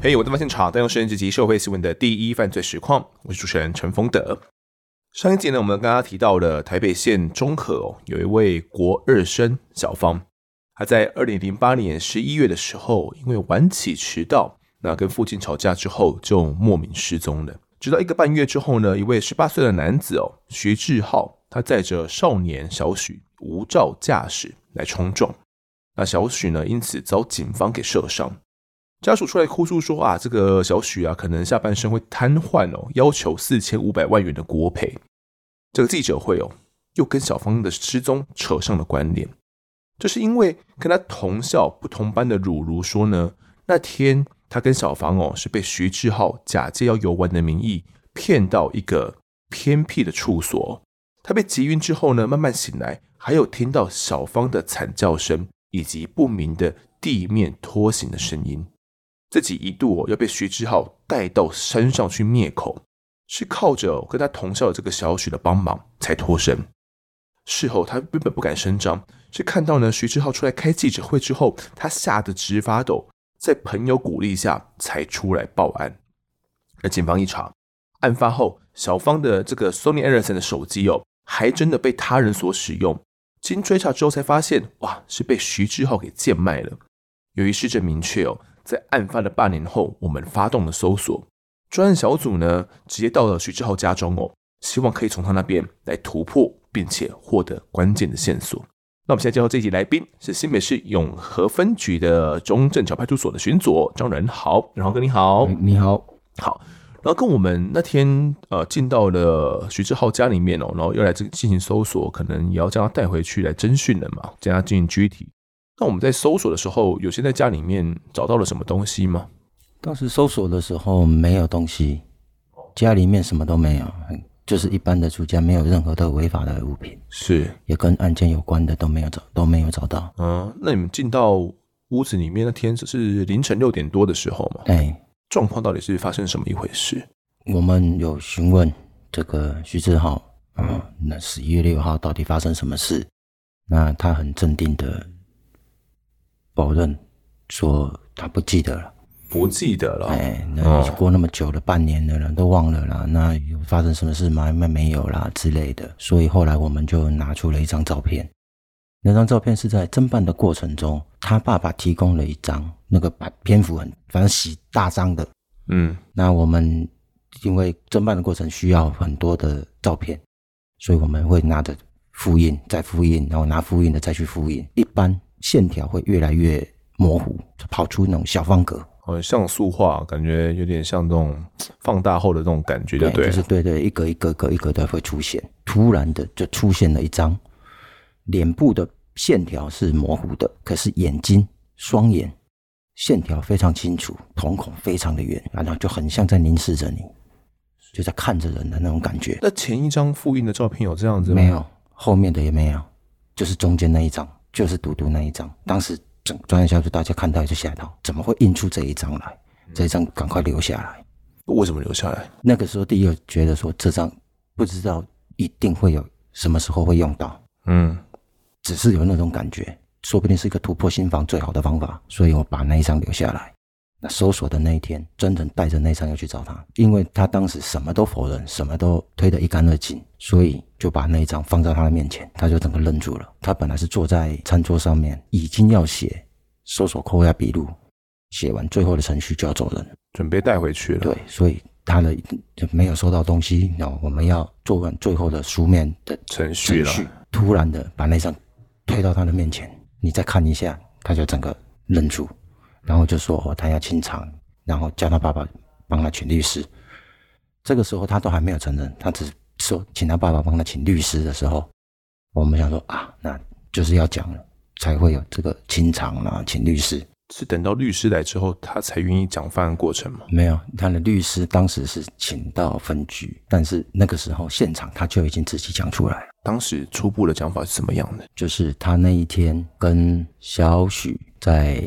嘿，我在发现场，带用时间直击社会新闻的第一犯罪实况。我是主持人陈丰德。上一集呢，我们刚刚提到了台北县中和哦，有一位国二生小芳，她在二零零八年十一月的时候，因为晚起迟到，那跟父亲吵架之后，就莫名失踪了。直到一个半月之后呢，一位十八岁的男子哦，徐志浩，他载着少年小许无照驾驶来冲撞，那小许呢，因此遭警方给射伤。家属出来哭诉说啊，这个小许啊，可能下半身会瘫痪哦，要求四千五百万元的国赔。这个记者会哦，又跟小芳的失踪扯上了关联。这是因为跟他同校不同班的汝如说呢，那天他跟小芳哦，是被徐志浩假借要游玩的名义骗到一个偏僻的处所。他被击晕之后呢，慢慢醒来，还有听到小芳的惨叫声以及不明的地面拖行的声音。自己一度哦要被徐志浩带到山上去灭口，是靠着跟他同校的这个小许的帮忙才脱身。事后他根本不敢声张，是看到呢徐志浩出来开记者会之后，他吓得直发抖，在朋友鼓励下才出来报案。而警方一查，案发后小芳的这个 Sony Ericsson 的手机哦，还真的被他人所使用。经追查之后才发现，哇，是被徐志浩给贱卖了。由于事证明确哦。在案发的半年后，我们发动了搜索专案小组呢，直接到了徐志浩家中哦，希望可以从他那边来突破，并且获得关键的线索。那我们现在介绍这一集来宾是新北市永和分局的中正桥派出所的巡佐张仁豪，仁豪哥你好，你好，好，然后跟我们那天呃进到了徐志浩家里面哦，然后又来这进行搜索，可能也要将他带回去来侦讯了嘛，将他进行拘提。那我们在搜索的时候，有先在家里面找到了什么东西吗？当时搜索的时候没有东西，家里面什么都没有，就是一般的住家，没有任何的违法的物品，是也跟案件有关的都没有找，都没有找到。嗯，那你们进到屋子里面那天只是凌晨六点多的时候嘛？哎，状况到底是发生什么一回事？我们有询问这个徐志浩，嗯，那十一月六号到底发生什么事？那他很镇定的。否认说他不记得了，不记得了。哎，那过那么久了，半年了，都忘了啦。那有发生什么事吗？那没有啦之类的。所以后来我们就拿出了一张照片。那张照片是在侦办的过程中，他爸爸提供了一张，那个版篇幅很，反正洗大张的。嗯，那我们因为侦办的过程需要很多的照片，所以我们会拿着复印，再复印，然后拿复印的再去复印。一般。线条会越来越模糊，跑出那种小方格，哦，像素化，感觉有点像这种放大后的这种感觉，对，对，就是对对，一格一格格一格的会出现，突然的就出现了一张脸部的线条是模糊的，可是眼睛、双眼线条非常清楚，瞳孔非常的圆，然后就很像在凝视着你，就在看着人的那种感觉。那前一张复印的照片有这样子吗？没有，后面的也没有，就是中间那一张。就是独独那一张，当时整专业小组大家看到就吓到，怎么会印出这一张来？这一张赶快留下来。为什么留下来？那个时候第一个觉得说，这张不知道一定会有什么时候会用到，嗯，只是有那种感觉，说不定是一个突破心房最好的方法，所以我把那一张留下来。那搜索的那一天，真的带着那张要去找他，因为他当时什么都否认，什么都推得一干二净，所以就把那一张放在他的面前，他就整个愣住了。他本来是坐在餐桌上面，已经要写搜索扣押笔录，写完最后的程序就要走人，准备带回去了。对，所以他的就没有收到东西，然后我们要做完最后的书面的程序了。突然的把那张推到他的面前，你再看一下，他就整个愣住。然后就说哦，他要清偿，然后叫他爸爸帮他请律师。这个时候他都还没有承认，他只说请他爸爸帮他请律师的时候，我们想说啊，那就是要讲了，才会有这个清偿啊，请律师。是等到律师来之后，他才愿意讲犯案过程吗？没有，他的律师当时是请到分局，但是那个时候现场他就已经自己讲出来了。当时初步的讲法是什么样的？就是他那一天跟小许在。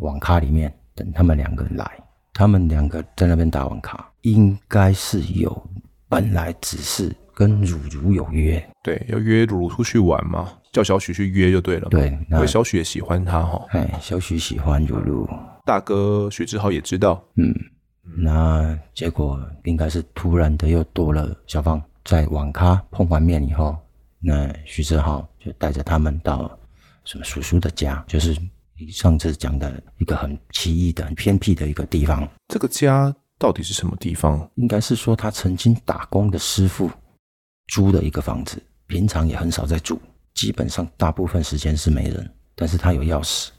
网咖里面等他们两个人来，他们两个在那边打网咖，应该是有本来只是跟汝如有约，对，要约汝如出去玩嘛，叫小许去约就对了。对，因为小许也喜欢他哈。哎，小许喜欢汝如，大哥许志浩也知道。嗯，那结果应该是突然的又多了小芳，在网咖碰完面以后，那许志浩就带着他们到什么叔叔的家，就是上次讲的一个很奇异的、很偏僻的一个地方。这个家到底是什么地方？应该是说他曾经打工的师傅租的一个房子，平常也很少在住，基本上大部分时间是没人。但是他有钥匙，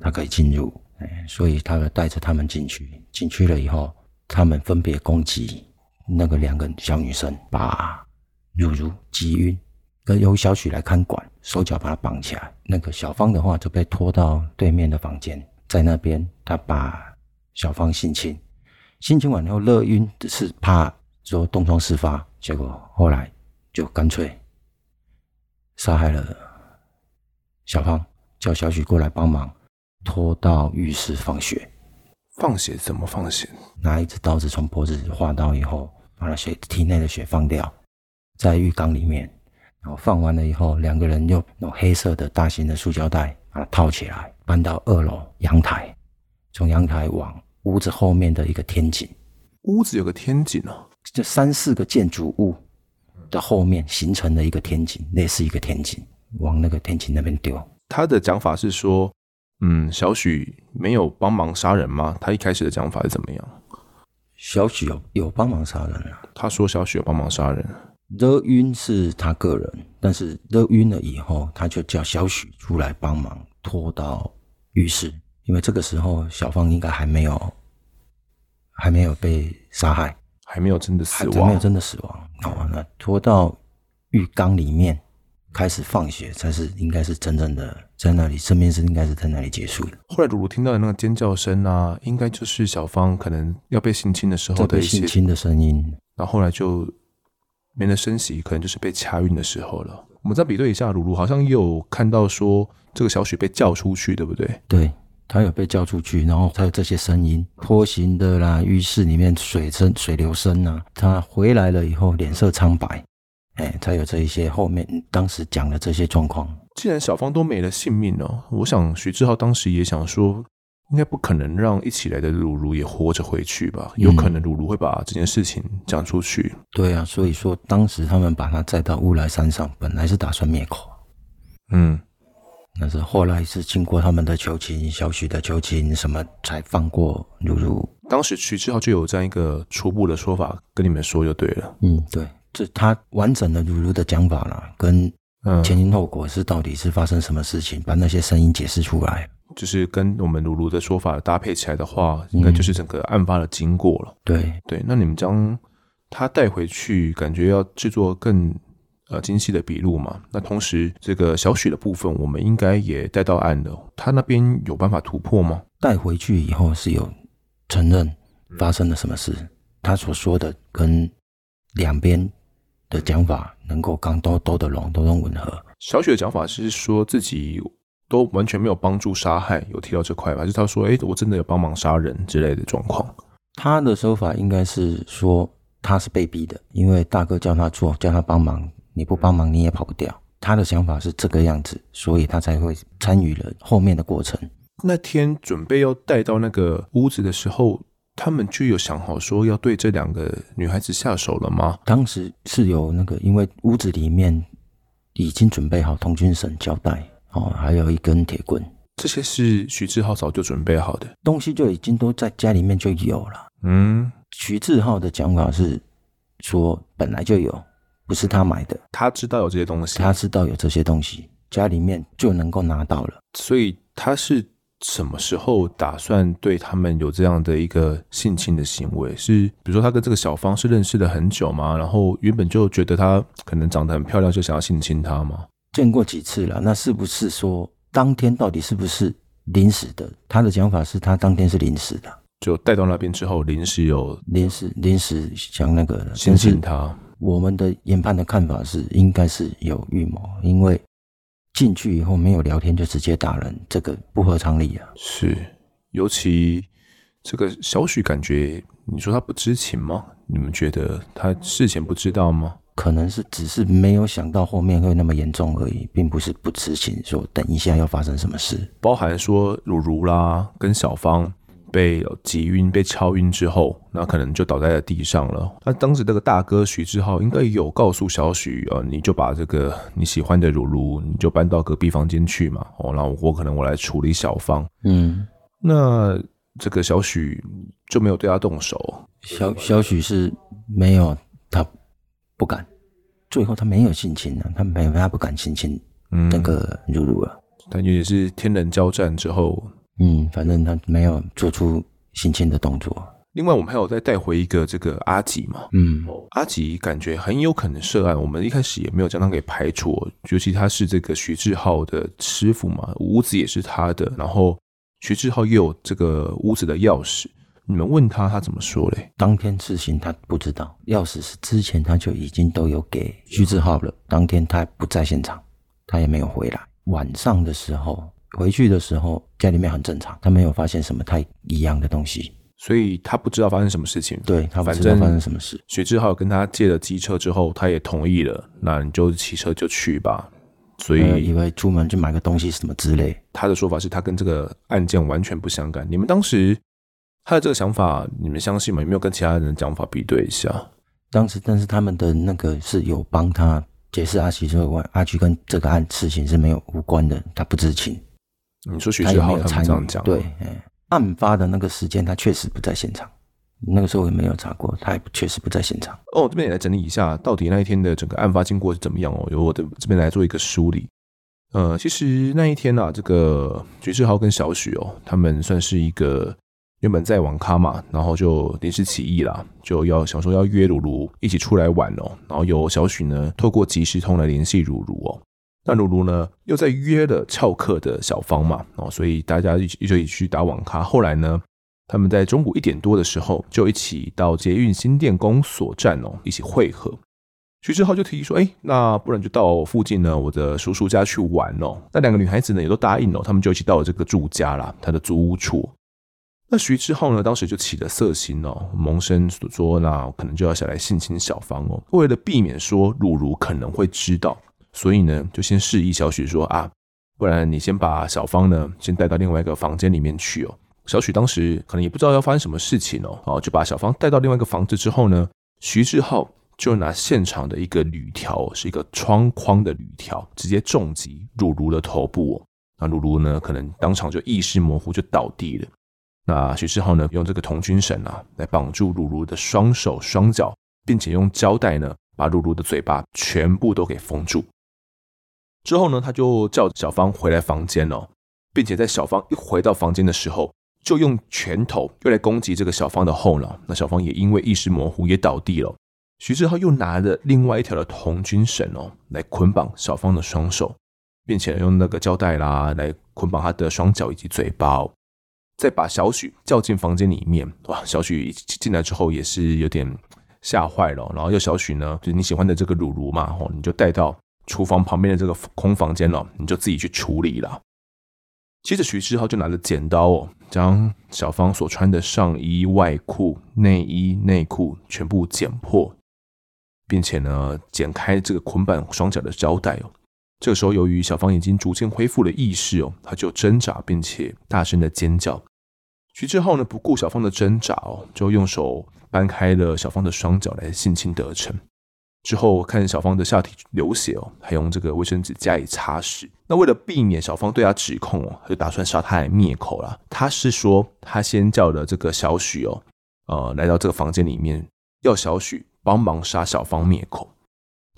他可以进入，哎，所以他带着他们进去。进去了以后，他们分别攻击那个两个小女生，把如如击晕，跟由小许来看管，手脚把他绑起来。那个小芳的话就被拖到对面的房间，在那边他把小芳性侵，性侵完以后勒晕，只是怕说东窗事发，结果后来就干脆杀害了小芳。叫小许过来帮忙，拖到浴室放血。放血怎么放血？拿一支刀子从脖子划刀以后，把那血体内的血放掉，在浴缸里面。然后放完了以后，两个人用那种黑色的大型的塑胶袋把它套起来，搬到二楼阳台，从阳台往屋子后面的一个天井。屋子有个天井哦，这三四个建筑物的后面形成了一个天井，类似一个天井，往那个天井那边丢。他的讲法是说，嗯，小许没有帮忙杀人吗？他一开始的讲法是怎么样？小许有有帮忙杀人啊？他说小许有帮忙杀人，勒晕是他个人，但是勒晕了以后，他就叫小许出来帮忙拖到浴室，因为这个时候小芳应该还没有还没有被杀害，还没有真的死亡，还没有真的死亡。好，那拖到浴缸里面。开始放血才是应该是真正的在那里，生命是应该是在那里结束的。后来鲁鲁听到的那个尖叫声啊，应该就是小芳可能要被性侵的时候的一些性侵的声音。然后后来就没了声息，可能就是被掐晕的时候了。我们再比对一下，鲁鲁好像也有看到说这个小许被叫出去，对不对？对，他有被叫出去，然后他有这些声音，拖行的啦，浴室里面水声、水流声啊。他回来了以后，脸色苍白。哎，才有这一些后面当时讲的这些状况。既然小芳都没了性命哦，我想许志浩当时也想说，应该不可能让一起来的鲁鲁也活着回去吧？有可能鲁鲁会把这件事情讲出去。嗯。对啊，所以说当时他们把他载到乌来山上，本来是打算灭口。嗯，但是后来是经过他们的求情，小许的求情，什么才放过鲁鲁。当时徐志浩就有这样一个初步的说法跟你们说就对了。嗯，对。这他完整的鲁鲁的讲法了，跟前因后果是到底是发生什么事情，把那些声音解释出来，就是跟我们鲁鲁的说法搭配起来的话，应该就是整个案发的经过了。嗯、对对，那你们将他带回去，感觉要制作更呃精细的笔录嘛？那同时这个小许的部分，我们应该也带到案的，他那边有办法突破吗？带回去以后是有承认发生了什么事，嗯、他所说的跟两边。的讲法能够刚都都得拢，都能吻合。小雪的讲法是说自己都完全没有帮助杀害，有提到这块吧？就是他说：“哎、欸，我真的有帮忙杀人之类的状况。”他的说法应该是说他是被逼的，因为大哥叫他做，叫他帮忙，你不帮忙你也跑不掉。他的想法是这个样子，所以他才会参与了后面的过程。那天准备要带到那个屋子的时候。他们就有想好说要对这两个女孩子下手了吗？当时是有那个，因为屋子里面已经准备好童军绳、胶带哦，还有一根铁棍，这些是徐志浩早就准备好的东西，就已经都在家里面就有了。嗯，徐志浩的讲法是说本来就有，不是他买的，他知道有这些东西，他知道有这些东西，家里面就能够拿到了，所以他是。什么时候打算对他们有这样的一个性侵的行为？是比如说他跟这个小芳是认识了很久吗？然后原本就觉得她可能长得很漂亮，就想要性侵她吗？见过几次了，那是不是说当天到底是不是临时的？他的讲法是他当天是临时的，就带到那边之后临时有临时临时想那个性侵她。我们的研判的看法是应该是有预谋，因为。进去以后没有聊天就直接打人，这个不合常理啊！是，尤其这个小许感觉，你说他不知情吗？你们觉得他事前不知道吗？可能是只是没有想到后面会那么严重而已，并不是不知情，说等一下要发生什么事。包含说如如啦，跟小芳被挤晕、被敲晕之后，那可能就倒在了地上了。那当时这个大哥徐志浩应该有告诉小许，呃，你就把这个你喜欢的如如，你就搬到隔壁房间去嘛。哦，那我可能我来处理小芳。嗯，那这个小许就没有对他动手。小小许是没有他。不敢，最后他没有性侵啊，他没有，他不敢性侵那个如如啊。但也是天人交战之后，嗯，反正他没有做出性侵的动作。另外，我们还有再带回一个这个阿吉嘛，嗯，阿吉感觉很有可能涉案，我们一开始也没有将他给排除，尤其他是这个徐志浩的师傅嘛，屋子也是他的，然后徐志浩又有这个屋子的钥匙。你们问他，他怎么说嘞？当天事情他不知道，钥匙是之前他就已经都有给徐志浩了。当天他不在现场，他也没有回来。晚上的时候回去的时候，家里面很正常，他没有发现什么太一样的东西，所以他不知道发生什么事情。对，他不知道发生什么事。徐志浩跟他借了机车之后，他也同意了，那你就骑车就去吧。所以以为出门去买个东西什么之类。他的说法是他跟这个案件完全不相干。你们当时。他的这个想法，你们相信吗？有没有跟其他人的讲法比对一下？当时，但是他们的那个是有帮他解释阿奇说，阿奇跟这个案事情是没有无关的，他不知情。你说徐志豪他们这样讲？对，案发的那个时间他确实不在现场，那个时候也没有查过，他也确实不在现场。哦，这边也来整理一下，到底那一天的整个案发经过是怎么样哦？由我的这边来做一个梳理。呃，其实那一天啊，这个徐志豪跟小许哦，他们算是一个。原本在网咖嘛，然后就临时起意啦，就要想说要约如如一起出来玩哦。然后由小许呢透过即时通来联系如如哦。那如如呢又在约了翘课的小芳嘛，哦，所以大家一起就一起去打网咖。后来呢，他们在中午一点多的时候就一起到捷运新店公所站哦，一起会合。徐志浩就提议说：“哎，那不然就到附近呢我的叔叔家去玩哦。”那两个女孩子呢也都答应了，他们就一起到了这个住家啦，他的租屋处。那徐志浩呢，当时就起了色心哦，萌生所说，那可能就要下来性侵小芳哦。为了避免说如如可能会知道，所以呢，就先示意小许说啊，不然你先把小芳呢，先带到另外一个房间里面去哦。小许当时可能也不知道要发生什么事情哦，哦，就把小芳带到另外一个房子之后呢，徐志浩就拿现场的一个铝条，是一个窗框的铝条，直接重击如如的头部哦。那如如呢，可能当场就意识模糊，就倒地了。那徐志浩呢，用这个童军绳啊，来绑住露露的双手双脚，并且用胶带呢，把露露的嘴巴全部都给封住。之后呢，他就叫小芳回来房间哦，并且在小芳一回到房间的时候，就用拳头又来攻击这个小芳的后脑。那小芳也因为意识模糊，也倒地了。徐志浩又拿着另外一条的童军绳哦，来捆绑小芳的双手，并且用那个胶带啦，来捆绑她的双脚以及嘴巴哦。再把小许叫进房间里面，哇！小许进来之后也是有点吓坏了，然后又小许呢，就是你喜欢的这个如如嘛，哦，你就带到厨房旁边的这个空房间了，你就自己去处理了。接着徐志浩就拿着剪刀哦，将小芳所穿的上衣、外裤、内衣、内裤全部剪破，并且呢，剪开这个捆绑双脚的胶带哦。这个时候，由于小芳已经逐渐恢复了意识哦，她就挣扎并且大声的尖叫。徐志浩呢，不顾小芳的挣扎哦，就用手掰开了小芳的双脚来性侵得逞。之后看小芳的下体流血哦，还用这个卫生纸加以擦拭。那为了避免小芳对他指控哦，他就打算杀他来灭口了。他是说，他先叫了这个小许哦，呃，来到这个房间里面，要小许帮忙杀小芳灭口。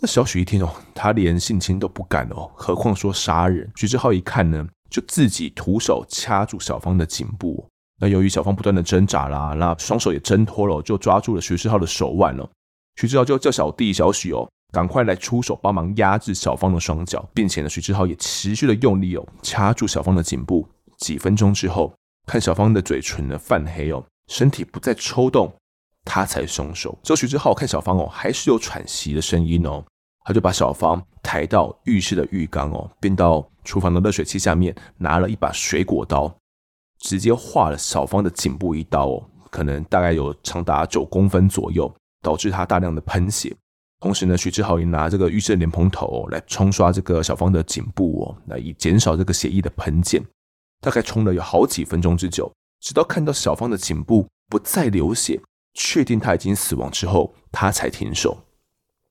那小许一听哦，他连性侵都不敢哦，何况说杀人？徐志浩一看呢，就自己徒手掐住小芳的颈部。那由于小芳不断的挣扎啦，那双手也挣脱了，就抓住了徐志浩的手腕了。徐志浩就叫小弟小许哦，赶快来出手帮忙压制小芳的双脚，并且呢，徐志浩也持续的用力哦，掐住小芳的颈部。几分钟之后，看小芳的嘴唇呢泛黑哦，身体不再抽动。他才松手。之后，徐志浩看小芳哦，还是有喘息的声音哦，他就把小芳抬到浴室的浴缸哦，并到厨房的热水器下面拿了一把水果刀，直接划了小芳的颈部一刀哦，可能大概有长达九公分左右，导致她大量的喷血。同时呢，徐志浩也拿这个浴室莲蓬头来冲刷这个小芳的颈部哦，来以减少这个血液的喷溅。大概冲了有好几分钟之久，直到看到小芳的颈部不再流血，确定她已经死亡之后，他才停手。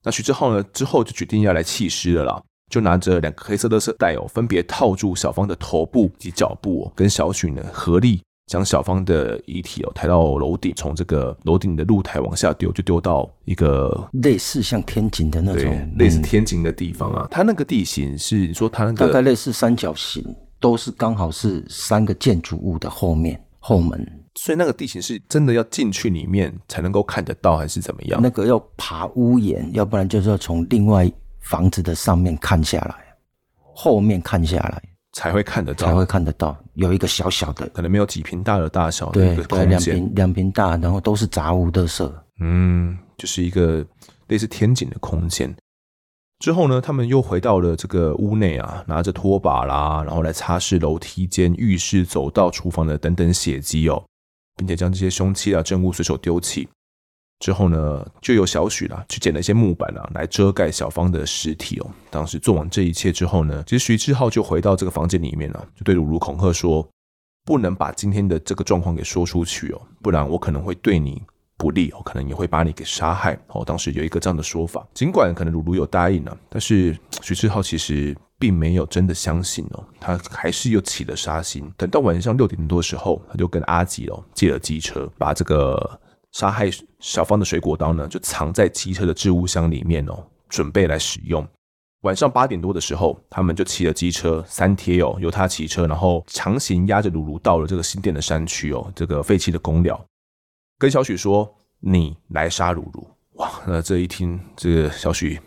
那徐志浩呢，之后就决定要来弃尸了啦，就拿着两个黑色的色带哦，分别套住小芳的头部及脚部哦，跟小许呢合力。将小芳的遗体哦抬到楼顶，从这个楼顶的露台往下丢，就丢到一个类似像天井的那种，类似天井的地方啊。它那个地形是你说它那个大概类似三角形，都是刚好是三个建筑物的后面后门，所以那个地形是真的要进去里面才能够看得到，还是怎么样？那个要爬屋檐，要不然就是要从另外房子的上面看下来，后面看下来。才会看得到，才会看得到，有一个小小的，可能没有几坪大的大小的一个空间，两坪两坪大，然后都是杂物的色，嗯，就是一个类似天井的空间。之后呢，他们又回到了这个屋内啊，拿着拖把啦，然后来擦拭楼梯间、浴室、走道、厨房的等等血迹哦，并且将这些凶器啊、证物随手丢弃。之后呢，就由小许啦去捡了一些木板啊，来遮盖小芳的尸体哦。当时做完这一切之后呢，其实徐志浩就回到这个房间里面了，就对鲁鲁恐吓说：“不能把今天的这个状况给说出去哦，不然我可能会对你不利哦，可能也会把你给杀害哦。”当时有一个这样的说法，尽管可能鲁鲁有答应了，但是徐志浩其实并没有真的相信哦，他还是又起了杀心。等到晚上六点多的时候，他就跟阿吉哦借了机车，把这个。杀害小芳的水果刀呢，就藏在机车的置物箱里面哦，准备来使用。晚上八点多的时候，他们就骑了机车三贴哦，由他骑车，然后强行押着鲁鲁到了这个新店的山区哦，这个废弃的工寮，跟小许说：“你来杀鲁鲁。”哇，那这一听，这个小许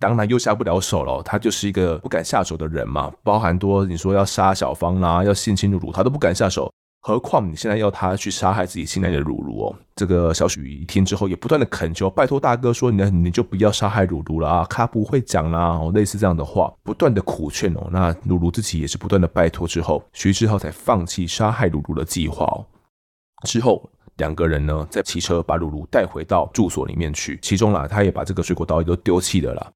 当然又下不了手了。他就是一个不敢下手的人嘛，包含多你说要杀小芳啦，要性侵鲁鲁，他都不敢下手。何况你现在要他去杀害自己心爱的鲁鲁哦，这个小许一听之后也不断的恳求，拜托大哥说，你你就不要杀害鲁鲁了啊，他不会讲啦，哦，类似这样的话，不断的苦劝哦。那鲁鲁自己也是不断的拜托之后，徐志浩才放弃杀害鲁鲁的计划哦。之后两个人呢，再骑车把鲁鲁带回到住所里面去，其中啦，他也把这个水果刀也都丢弃了啦。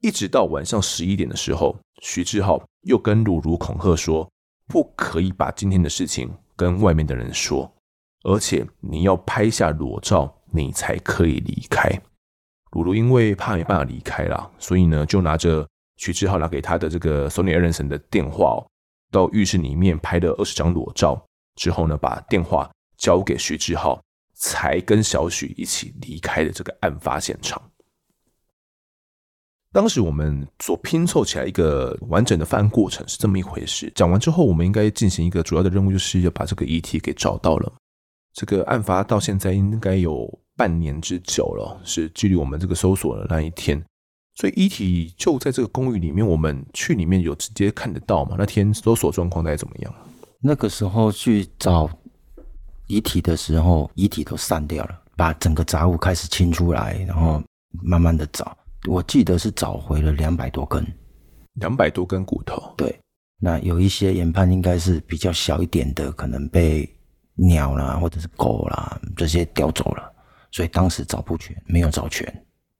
一直到晚上十一点的时候，徐志浩又跟鲁鲁恐吓说，不可以把今天的事情。跟外面的人说，而且你要拍下裸照，你才可以离开。鲁鲁因为怕没办法离开了，所以呢，就拿着徐志浩拿给他的这个 Sony Ericsson 的电话哦，到浴室里面拍了二十张裸照，之后呢，把电话交给徐志浩，才跟小许一起离开了这个案发现场。当时我们所拼凑起来一个完整的犯案过程是这么一回事。讲完之后，我们应该进行一个主要的任务，就是要把这个遗体给找到了。这个案发到现在应该有半年之久了，是距离我们这个搜索的那一天。所以遗体就在这个公寓里面，我们去里面有直接看得到嘛？那天搜索状况大概怎么样？那个时候去找遗体的时候，遗体都散掉了，把整个杂物开始清出来，然后慢慢的找。我记得是找回了两百多根，两百多根骨头。对，那有一些研判应该是比较小一点的，可能被鸟啦或者是狗啦这些叼走了，所以当时找不全，没有找全。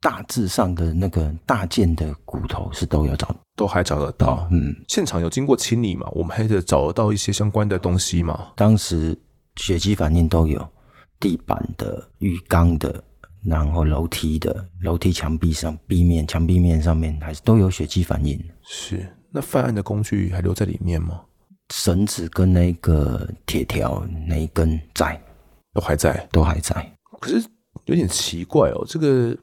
大致上的那个大件的骨头是都有找，都还找得到。嗯，现场有经过清理嘛？我们还得找得到一些相关的东西嘛？当时血迹反应都有，地板的、浴缸的。然后楼梯的楼梯墙壁上壁面墙壁面上面还是都有血迹反应。是，那犯案的工具还留在里面吗？绳子跟那个铁条那一根在，都还在，都还在。可是有点奇怪哦，这个，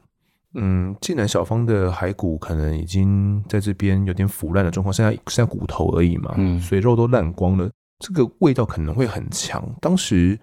嗯，既然小芳的骸骨可能已经在这边有点腐烂的状况，剩下剩下骨头而已嘛，嗯，所以肉都烂光了，这个味道可能会很强。当时。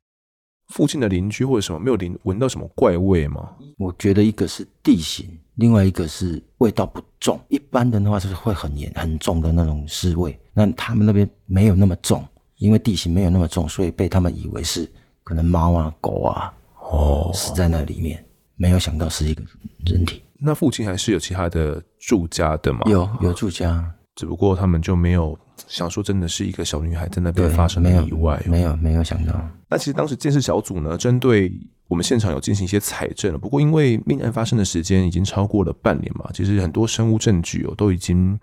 附近的邻居或者什么没有闻闻到什么怪味吗？我觉得一个是地形，另外一个是味道不重。一般的话是会很严很重的那种尸味，那他们那边没有那么重，因为地形没有那么重，所以被他们以为是可能猫啊狗啊哦死在那里面，没有想到是一个人体。那附近还是有其他的住家的吗？有有住家，只不过他们就没有想说，真的是一个小女孩在那边发生的意外，没有没有想到。那其实当时监视小组呢，针对我们现场有进行一些采证了，不过因为命案发生的时间已经超过了半年嘛，其实很多生物证据哦都已经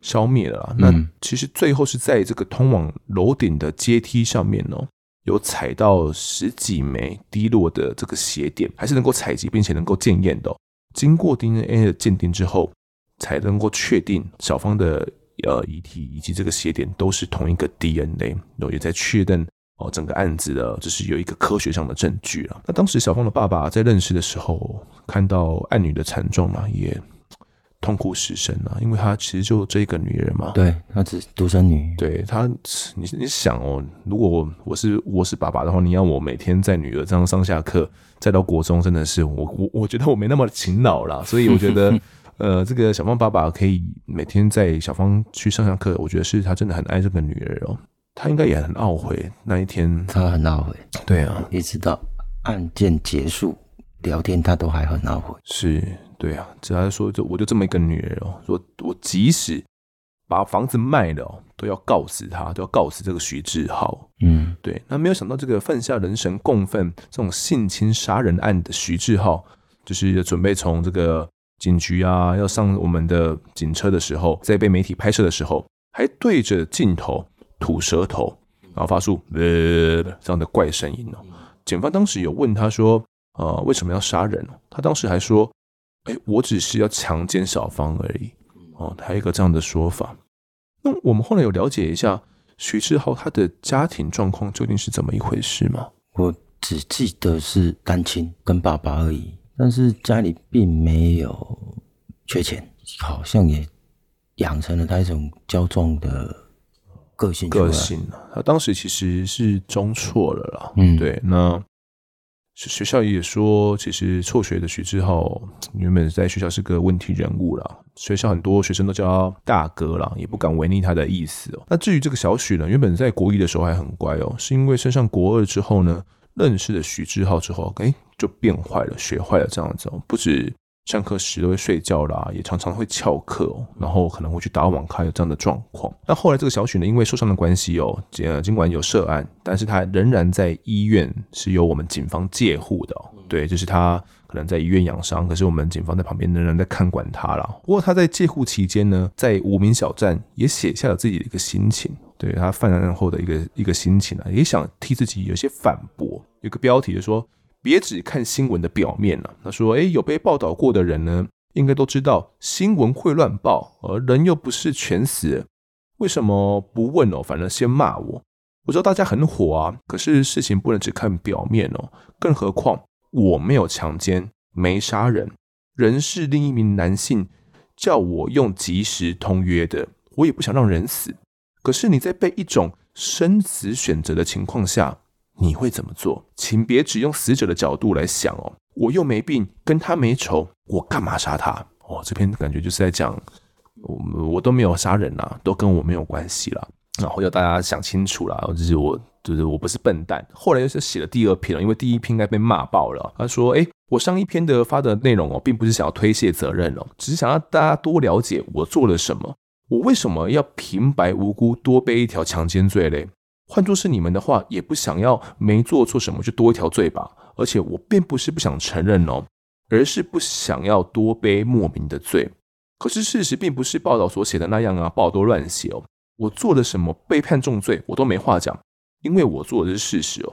消灭了。那其实最后是在这个通往楼顶的阶梯上面哦，有采到十几枚滴落的这个鞋点，还是能够采集并且能够检验的。经过 DNA 的鉴定之后。才能够确定小芳的呃遗体以及这个血点都是同一个 DNA，然后也在确认哦整个案子的就是有一个科学上的证据了。那当时小芳的爸爸在认识的时候，看到案女的惨状嘛，也痛哭失声了，因为他其实就这一个女人嘛，对，她只独生女，对她，你你想哦，如果我是我是爸爸的话，你要我每天在女儿这样上下课，再到国中，真的是我我我觉得我没那么勤劳啦，所以我觉得。呃，这个小芳爸爸可以每天在小芳去上下课，我觉得是他真的很爱这个女儿哦。他应该也很懊悔那一天，他很懊悔。对啊，一直到案件结束聊天，他都还很懊悔。是，对啊，只要说就我就这么一个女儿哦，说我即使把房子卖了哦，都要告死他，都要告死这个徐志浩。嗯，对。那没有想到这个犯下人神共愤这种性侵杀人案的徐志浩，就是准备从这个。警局啊，要上我们的警车的时候，在被媒体拍摄的时候，还对着镜头吐舌头，然后发出呃这样的怪声音哦。警方当时有问他说：“呃，为什么要杀人？”他当时还说：“哎，我只是要强奸小芳而已。”哦，他有一个这样的说法。那我们后来有了解一下徐志豪他的家庭状况究竟是怎么一回事吗？我只记得是单亲，跟爸爸而已。但是家里并没有缺钱，好像也养成了他一种骄纵的个性。个性啊，他当时其实是中辍了啦。嗯，对。那学校也说，其实辍学的徐志浩原本在学校是个问题人物啦，学校很多学生都叫他大哥啦，也不敢违逆他的意思哦。那至于这个小许呢，原本在国一的时候还很乖哦，是因为升上国二之后呢，认识了徐志浩之后，哎。就变坏了，学坏了这样子哦，不止上课时都会睡觉啦，也常常会翘课哦，然后可能会去打网咖，有这样的状况。那后来这个小许呢，因为受伤的关系哦，尽尽管有涉案，但是他仍然在医院是由我们警方介护的。对，就是他可能在医院养伤，可是我们警方在旁边仍然在看管他啦。不过他在戒护期间呢，在无名小站也写下了自己的一个心情，对他犯案后的一个一个心情啊，也想替自己有些反驳。有个标题就说。别只看新闻的表面了。他说：“哎，有被报道过的人呢，应该都知道新闻会乱报，而人又不是全死，为什么不问哦？反而先骂我。我知道大家很火啊，可是事情不能只看表面哦。更何况我没有强奸，没杀人，人是另一名男性叫我用即时通约的，我也不想让人死。可是你在被一种生死选择的情况下。”你会怎么做？请别只用死者的角度来想哦。我又没病，跟他没仇，我干嘛杀他？哦，这篇感觉就是在讲我我都没有杀人啊，都跟我没有关系啦。然后要大家想清楚啦，就是我就是我不是笨蛋。后来又是写了第二篇了，因为第一篇应该被骂爆了。他说：“哎，我上一篇的发的内容哦，并不是想要推卸责任哦，只是想让大家多了解我做了什么，我为什么要平白无故多背一条强奸罪嘞？”换作是你们的话，也不想要没做错什么就多一条罪吧。而且我并不是不想承认哦，而是不想要多背莫名的罪。可是事实并不是报道所写的那样啊，报道乱写哦。我做了什么被判重罪，我都没话讲，因为我做的是事实哦。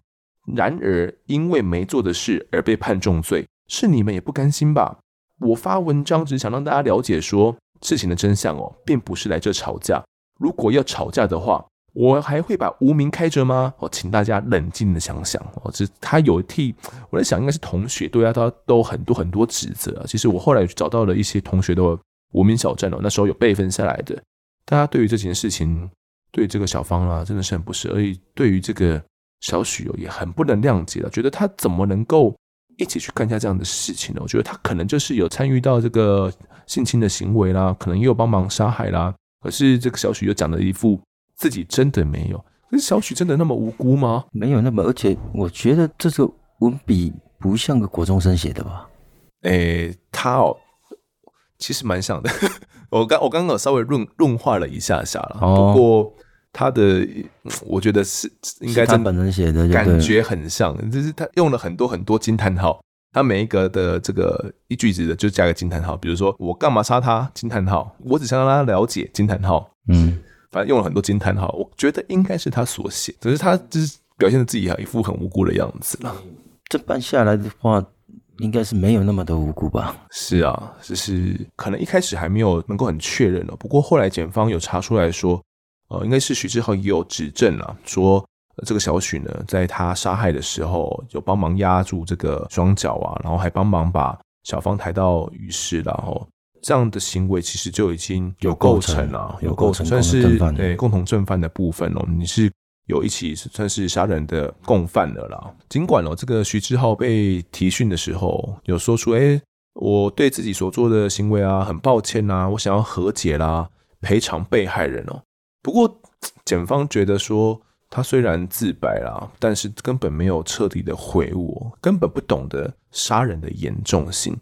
然而因为没做的事而被判重罪，是你们也不甘心吧？我发文章只想让大家了解说事情的真相哦，并不是来这吵架。如果要吵架的话。我还会把无名开着吗？哦，请大家冷静的想想哦，这他有替我在想，应该是同学对啊他都都很多很多指责。其实我后来找到了一些同学的无名小站哦，那时候有备份下来的。大家对于这件事情，对这个小芳啊，真的是很不舍，而且对于这个小许哦，也很不能谅解了。觉得他怎么能够一起去干下这样的事情呢？我觉得他可能就是有参与到这个性侵的行为啦，可能也有帮忙杀害啦。可是这个小许又讲了一副。自己真的没有，可是小许真的那么无辜吗？没有那么，而且我觉得这个文笔不像个国中生写的吧？诶，他哦，其实蛮像的。我刚我刚刚有稍微润润化了一下下了，哦、不过他的我觉得是应该真本人写的，感觉很像，就是他用了很多很多惊叹号，他每一个的这个一句子的就加个惊叹号，比如说我干嘛杀他惊叹号，我只想让他了解惊叹号，嗯，反正用了很多惊叹号，我觉得应该是他所写，只是他就是表现的自己啊一副很无辜的样子了。这办下来的话。应该是没有那么的无辜吧？是啊，只是可能一开始还没有能够很确认了。不过后来检方有查出来说，呃，应该是许志浩也有指证了，说这个小许呢，在他杀害的时候，有帮忙压住这个双脚啊，然后还帮忙把小芳抬到浴室，然后这样的行为其实就已经有构成了，有构成，算是对共同正犯的部分哦。你是。有一起算是杀人的共犯了啦。尽管哦，这个徐志浩被提讯的时候，有说出：“哎，我对自己所做的行为啊，很抱歉呐，我想要和解啦，赔偿被害人哦。”不过，检方觉得说，他虽然自白啦，但是根本没有彻底的悔悟，根本不懂得杀人的严重性。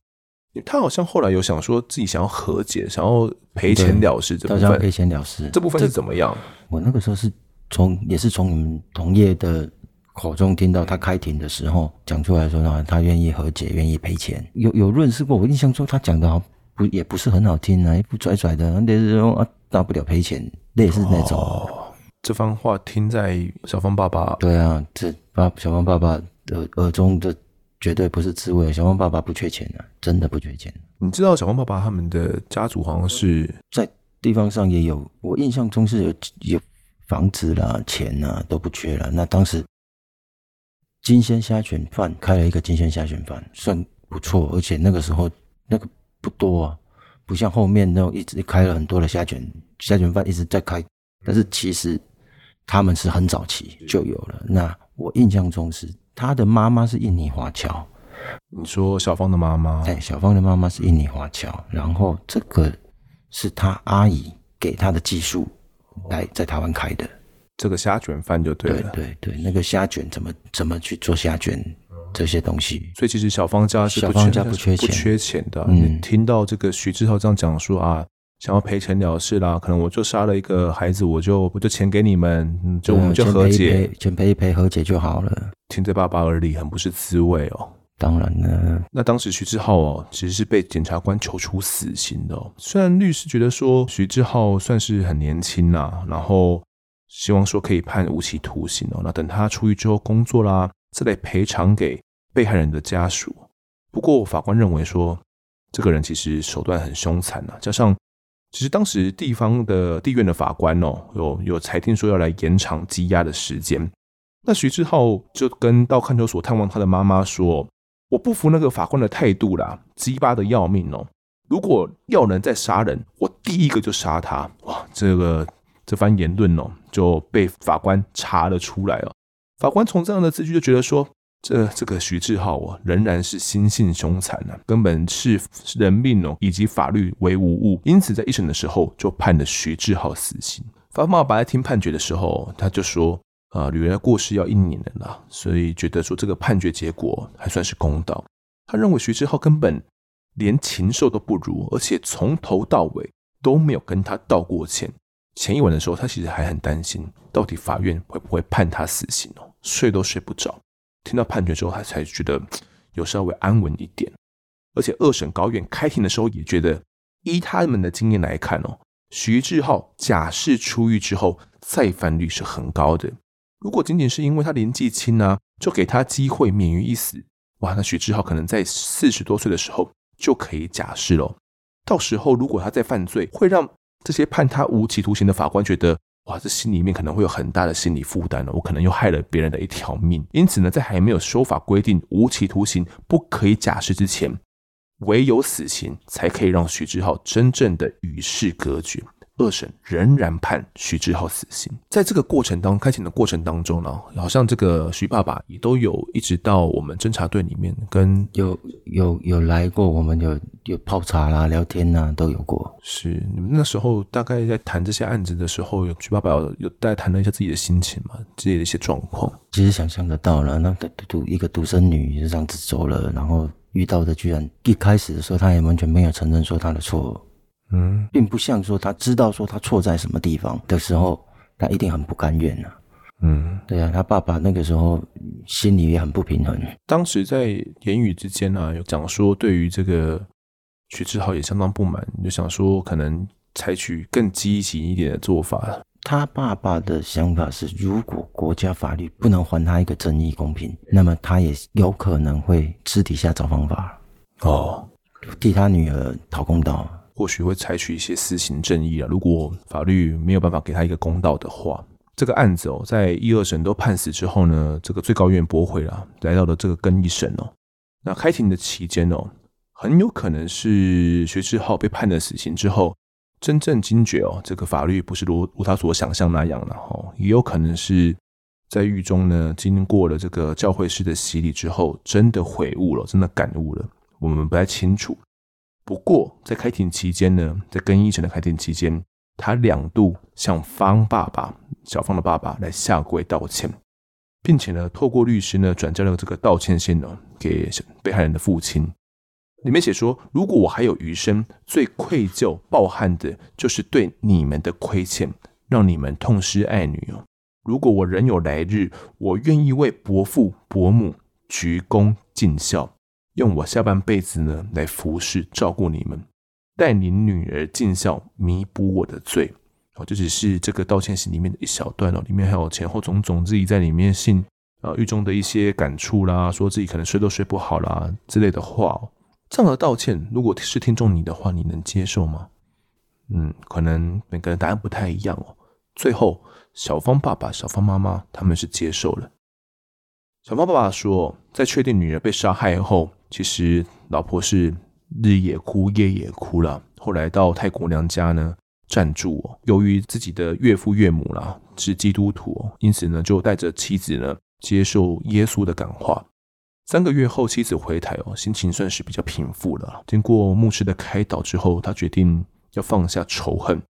他好像后来有想说自己想要和解，想要赔钱了事这部分，赔钱了事这部分是怎么样？我那个时候是。从也是从你们同业的口中听到他开庭的时候讲出来说呢，他愿意和解，愿意赔钱。有有认识过，我印象中他讲的好不也不是很好听啊，一副拽拽的，那是说啊大不了赔钱，类似那种。哦，这番话听在小芳爸爸对啊，这把小芳爸爸的耳中的绝对不是滋味。小芳爸爸不缺钱啊，真的不缺钱。你知道小芳爸爸他们的家族好像是在地方上也有，我印象中是有有。房子啦、钱呐都不缺了。那当时金鲜虾卷饭开了一个金鲜虾卷饭，算不错。而且那个时候那个不多啊，不像后面那种一直开了很多的虾卷虾卷饭一直在开。但是其实他们是很早期就有了。那我印象中是他的妈妈是印尼华侨。你说小芳的妈妈？对，小芳的妈妈是印尼华侨。然后这个是他阿姨给他的技术。来在台湾开的这个虾卷饭就对了，对对对，那个虾卷怎么怎么去做虾卷这些东西，所以其实小芳家是小芳家不缺钱，不缺钱的。嗯，你听到这个徐志浩这样讲说啊，想要赔钱了事啦，可能我就杀了一个孩子，我就我就钱给你们，就我们就和解，钱赔一赔和解就好了。听在爸爸耳里很不是滋味哦。当然呢，那当时徐志浩哦，其实是被检察官求处死刑的哦。虽然律师觉得说徐志浩算是很年轻啦，然后希望说可以判无期徒刑哦。那等他出狱之后工作啦，再来赔偿给被害人的家属。不过法官认为说，这个人其实手段很凶残呐，加上其实当时地方的地院的法官哦，有有裁定说要来延长羁押的时间。那徐志浩就跟到看守所探望他的妈妈说。我不服那个法官的态度啦，鸡巴的要命哦！如果要能再杀人，我第一个就杀他。哇，这个这番言论哦，就被法官查了出来哦。法官从这样的字句就觉得说，这这个徐志浩哦，仍然是心性凶残啊，根本视人命哦以及法律为无物，因此在一审的时候就判了徐志浩死刑。法官爸爸在听判决的时候，他就说。啊，女儿过世要一年了啦，所以觉得说这个判决结果还算是公道。他认为徐志浩根本连禽兽都不如，而且从头到尾都没有跟他道过歉。前一晚的时候，他其实还很担心，到底法院会不会判他死刑哦，睡都睡不着。听到判决之后，他才觉得 有稍微安稳一点。而且二审高院开庭的时候也觉得，依他们的经验来看哦，徐志浩假释出狱之后再犯率是很高的。如果仅仅是因为他年纪轻啊，就给他机会免于一死，哇，那徐志浩可能在四十多岁的时候就可以假释了。到时候如果他再犯罪，会让这些判他无期徒刑的法官觉得，哇，这心里面可能会有很大的心理负担了。我可能又害了别人的一条命。因此呢，在还没有修法规定无期徒刑不可以假释之前，唯有死刑才可以让徐志浩真正的与世隔绝。二审仍然判徐志浩死刑，在这个过程当开庭的过程当中呢，好像这个徐爸爸也都有一直到我们侦查队里面跟有有有来过，我们有有泡茶啦、聊天呐，都有过。是你们那时候大概在谈这些案子的时候，有徐爸爸有有大概谈了一下自己的心情嘛，自己的一些状况。其实想象得到了，那独独一个独生女就这样子走了，然后遇到的居然一开始的时候，他也完全没有承认说他的错。嗯，并不像说他知道说他错在什么地方的时候，他一定很不甘愿呐。嗯，对啊，他爸爸那个时候心里也很不平衡。当时在言语之间啊，有讲说对于这个徐志豪也相当不满，就想说可能采取更积极一点的做法。他爸爸的想法是，如果国家法律不能还他一个正义公平，那么他也有可能会私底下找方法哦，替他女儿讨公道，或许会采取一些私刑正义啊。如果法律没有办法给他一个公道的话，这个案子哦，在一二审都判死之后呢，这个最高院驳回了，来到了这个更一审哦。那开庭的期间哦，很有可能是徐志浩被判了死刑之后。真正惊觉哦，这个法律不是如如他所想象那样的哦，也有可能是在狱中呢，经过了这个教会式的洗礼之后，真的悔悟了，真的感悟了，我们不太清楚。不过在开庭期间呢，在更一审的开庭期间，他两度向方爸爸小芳的爸爸来下跪道歉，并且呢，透过律师呢转交了这个道歉信呢给被害人的父亲。里面写说，如果我还有余生，最愧疚、抱憾的，就是对你们的亏欠，让你们痛失爱女哦。如果我仍有来日，我愿意为伯父、伯母鞠躬尽孝，用我下半辈子呢来服侍、照顾你们，带领女儿尽孝，弥补我的罪。哦，这只是这个道歉信里面的一小段哦，里面还有前后种种自己在里面信啊狱中的一些感触啦，说自己可能睡都睡不好啦之类的话哦。这样的道歉，如果是听众你的话，你能接受吗？嗯，可能每个人答案不太一样哦。最后，小芳爸爸、小芳妈妈他们是接受了。小芳爸爸说，在确定女儿被杀害后，其实老婆是日也哭，夜也哭了。后来到泰国娘家呢暂住哦。由于自己的岳父岳母啦是基督徒哦，因此呢就带着妻子呢接受耶稣的感化。三个月后，妻子回台哦，心情算是比较平复了。经过牧师的开导之后，他决定要放下仇恨，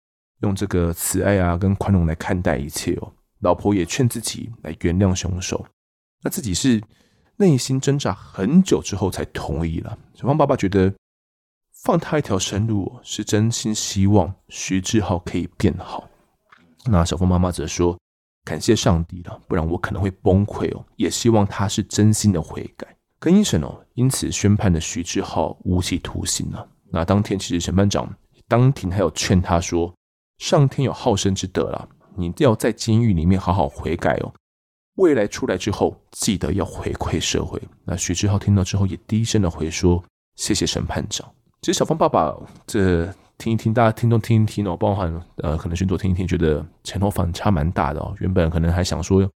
用这个慈爱啊跟宽容来看待一切哦。老婆也劝自己来原谅凶手，那自己是内心挣扎很久之后才同意了。小芳爸爸觉得放他一条生路，是真心希望徐志浩可以变好。那小芳妈妈则说。感谢上帝了，不然我可能会崩溃哦。也希望他是真心的悔改。更一审哦，因此宣判了徐志浩无期徒刑了。那当天其实审判长当庭还有劝他说：“上天有好生之德了，你要在监狱里面好好悔改哦。未来出来之后，记得要回馈社会。”那徐志浩听到之后也低声的回说：“谢谢审判长。”其实小芳爸爸这。听一听，大家听都听一听哦，包含呃，可能巡佐听一听，觉得前后反差蛮大的哦。原本可能还想说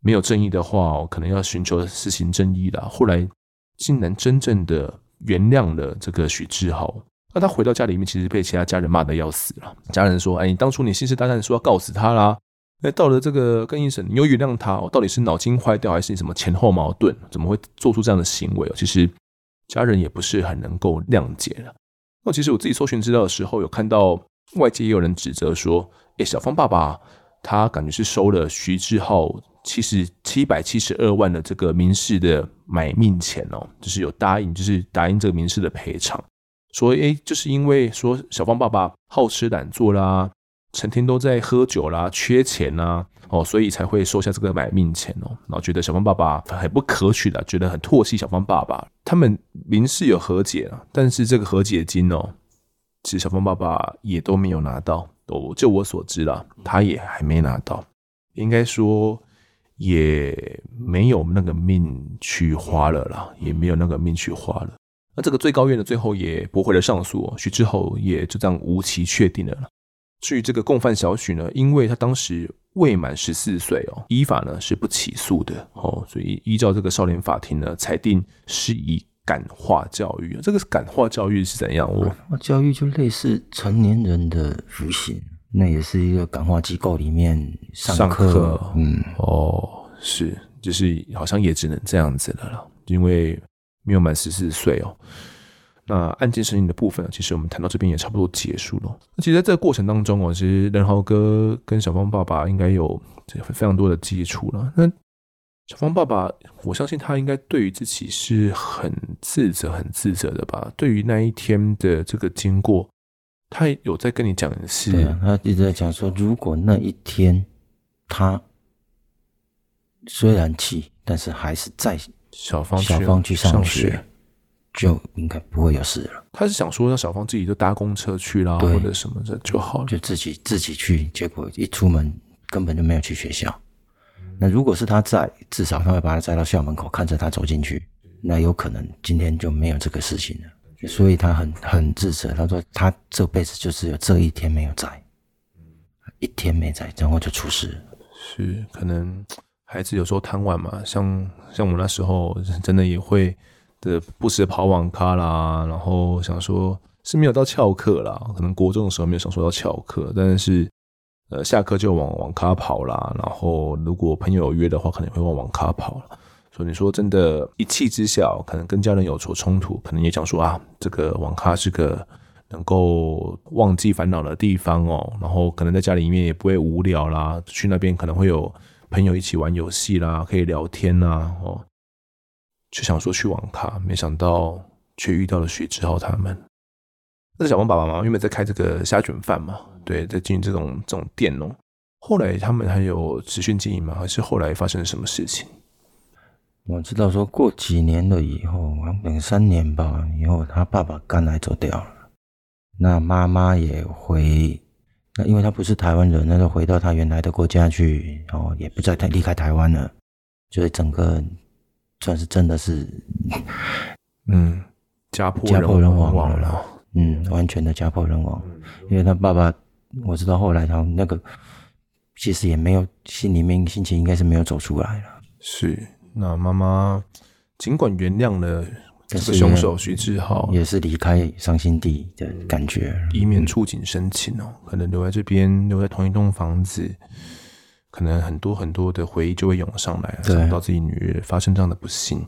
没有正义的话哦，可能要寻求私刑正义的，后来竟然真正的原谅了这个许志豪。那他回到家里面，其实被其他家人骂得要死了。家人说：“哎，你当初你信誓旦旦说要告死他啦，那到了这个更一审，你又原谅他哦？到底是脑筋坏掉，还是什么前后矛盾？怎么会做出这样的行为？其实家人也不是很能够谅解了。”那其实我自己搜寻资料的时候，有看到外界也有人指责说：“诶，小芳爸爸他感觉是收了徐志浩七十七百七十二万的这个民事的买命钱哦，就是有答应，就是答应这个民事的赔偿。所以诶，就是因为说小芳爸爸好吃懒做啦，成天都在喝酒啦，缺钱啦。”哦，所以才会收下这个买命钱哦，然后觉得小芳爸爸很不可取的，觉得很唾弃小芳爸爸。他们民事有和解了，但是这个和解金哦，其实小芳爸爸也都没有拿到。哦，就我所知啦，他也还没拿到，应该说也没有那个命去花了啦，也没有那个命去花了。那这个最高院的最后也驳回了上诉哦，徐志浩也就这样无期确定了啦。至于这个共犯小许呢，因为他当时未满十四岁哦，依法呢是不起诉的哦，所以依照这个少年法庭呢裁定是以感化教育。这个感化教育是怎样？我，教育就类似成年人的服刑，那也是一个感化机构里面上课。上嗯，哦，是，就是好像也只能这样子了了，因为没有满十四岁哦。那案件审理的部分，其实我们谈到这边也差不多结束了。那其实在这个过程当中哦，其实任豪哥跟小芳爸爸应该有非常多的接触了。那小芳爸爸，我相信他应该对于自己是很自责、很自责的吧？对于那一天的这个经过，他有在跟你讲的是，对啊，他一直在讲说，如果那一天他虽然气，但是还是在小芳小芳去上学就应该不会有事了。他是想说让小芳自己就搭公车去啦，或者什么的就好了，就自己自己去。结果一出门根本就没有去学校。那如果是他在，至少他会把他载到校门口，看着他走进去，那有可能今天就没有这个事情了。所以他很很自责，他说他这辈子就只有这一天没有在，一天没在，然后就出事了。是，可能孩子有时候贪玩嘛，像像我那时候真的也会的，不时跑网咖啦，然后想说是没有到翘课啦，可能国中的时候没有想说到翘课，但是呃下课就往网咖跑啦，然后如果朋友有约的话，可能会往网咖跑。所以你说真的，一气之下，可能跟家人有所冲突，可能也讲说啊，这个网咖是个能够忘记烦恼的地方哦，然后可能在家里面也不会无聊啦，去那边可能会有朋友一起玩游戏啦，可以聊天啦，哦，就想说去网咖，没想到却遇到了许志浩他们。那小王爸爸妈妈原本在开这个虾卷饭嘛，对，在经营这种这种店哦，后来他们还有持续经营吗？还是后来发生了什么事情？我知道，说过几年了以后，两三年吧，以后他爸爸肝癌走掉了，那妈妈也回，那因为他不是台湾人，那就回到他原来的国家去，哦，也不再太离开台湾了，所以整个算是真的是，嗯，家破家破人亡了，了，嗯，完全的家破人亡，因为他爸爸，我知道后来他那个其实也没有心里面心情应该是没有走出来了，是。那妈妈尽管原谅了这个凶手徐志浩，也是离开伤心地的感觉，以免触景生情哦。可能留在这边，留在同一栋房子，可能很多很多的回忆就会涌上来，想到自己女儿发生这样的不幸。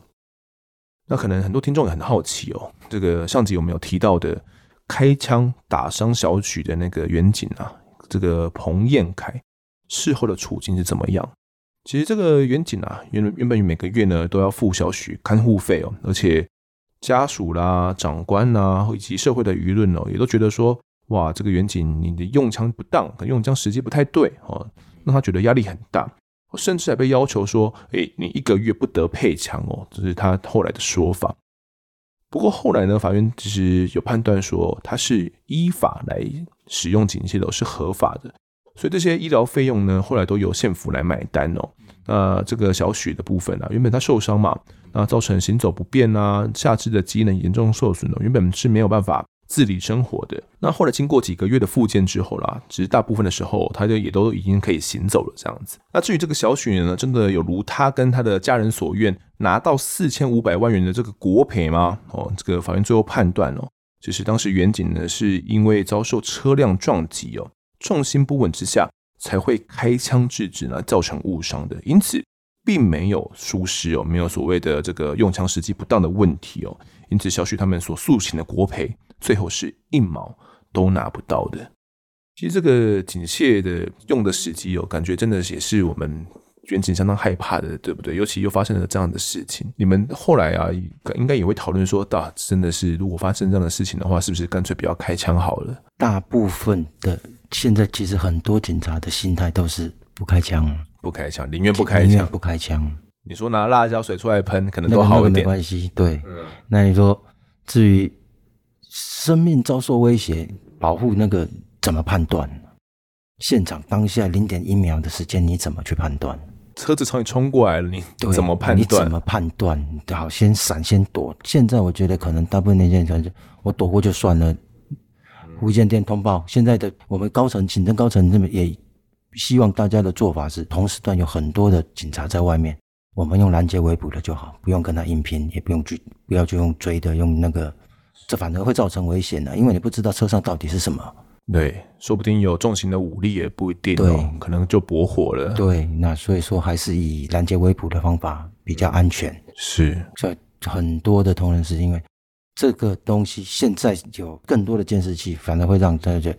那可能很多听众也很好奇哦，这个上集有没有提到的开枪打伤小许的那个远景啊？这个彭彦凯事后的处境是怎么样？其实这个远景啊，原原本每个月呢都要付小许看护费哦，而且家属啦、长官呐，以及社会的舆论哦，也都觉得说，哇，这个远景你的用枪不当，用枪时机不太对哦，让他觉得压力很大，甚至还被要求说，诶，你一个月不得配枪哦，这是他后来的说法。不过后来呢，法院其实有判断说，他是依法来使用警械的，是合法的。所以这些医疗费用呢，后来都由县府来买单哦。那这个小许的部分啊，原本他受伤嘛，那造成行走不便啊，下肢的机能严重受损哦，原本是没有办法自理生活的。那后来经过几个月的复健之后啦，其实大部分的时候，他就也都已经可以行走了这样子。那至于这个小许呢，真的有如他跟他的家人所愿，拿到四千五百万元的这个国赔吗？哦，这个法院最后判断哦，就是当时员警呢是因为遭受车辆撞击哦。重心不稳之下才会开枪制止呢，造成误伤的，因此并没有疏失哦，没有所谓的这个用枪时机不当的问题哦，因此小许他们所诉请的国赔最后是一毛都拿不到的。其实这个警械的用的时机哦，感觉真的也是我们员警相当害怕的，对不对？尤其又发生了这样的事情，你们后来啊，应该也会讨论说，大真的是如果发生这样的事情的话，是不是干脆不要开枪好了？大部分的。现在其实很多警察的心态都是不开枪，不开枪，宁愿不开枪，不开枪。你说拿辣椒水出来喷，可能都好一点，那个那个没关系。对，嗯、那你说至于生命遭受威胁，保护那个怎么判断？现场当下零点一秒的时间，你怎么去判断？车子朝你冲过来了，你怎么判断？你怎么判断？好，先闪，先躲。现在我觉得可能大部分年轻人就我躲过就算了。无线电通报，现在的我们高层、警政高层这么也希望大家的做法是，同时段有很多的警察在外面，我们用拦截围捕的就好，不用跟他硬拼，也不用去，不要去用追的，用那个，这反而会造成危险的，因为你不知道车上到底是什么。对，说不定有重型的武力也不一定，对，可能就驳火了。对，那所以说还是以拦截围捕的方法比较安全。是，所以很多的同仁是因为。这个东西现在有更多的监视器，反而会让大家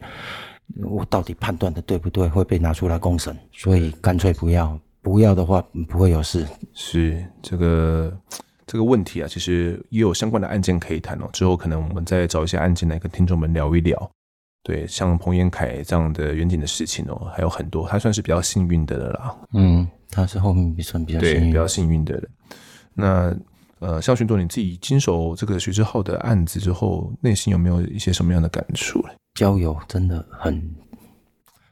我到底判断的对不对，会被拿出来公审，所以干脆不要。不要的话不会有事。是这个这个问题啊，其实也有相关的案件可以谈哦。之后可能我们再找一些案件来跟听众们聊一聊。对，像彭延凯这样的远景的事情哦，还有很多，他算是比较幸运的了啦。嗯，他是后面算比较幸运，对，比较幸运的人。那呃，像勋佐你自己经手这个徐志浩的案子之后，内心有没有一些什么样的感触？交友真的很，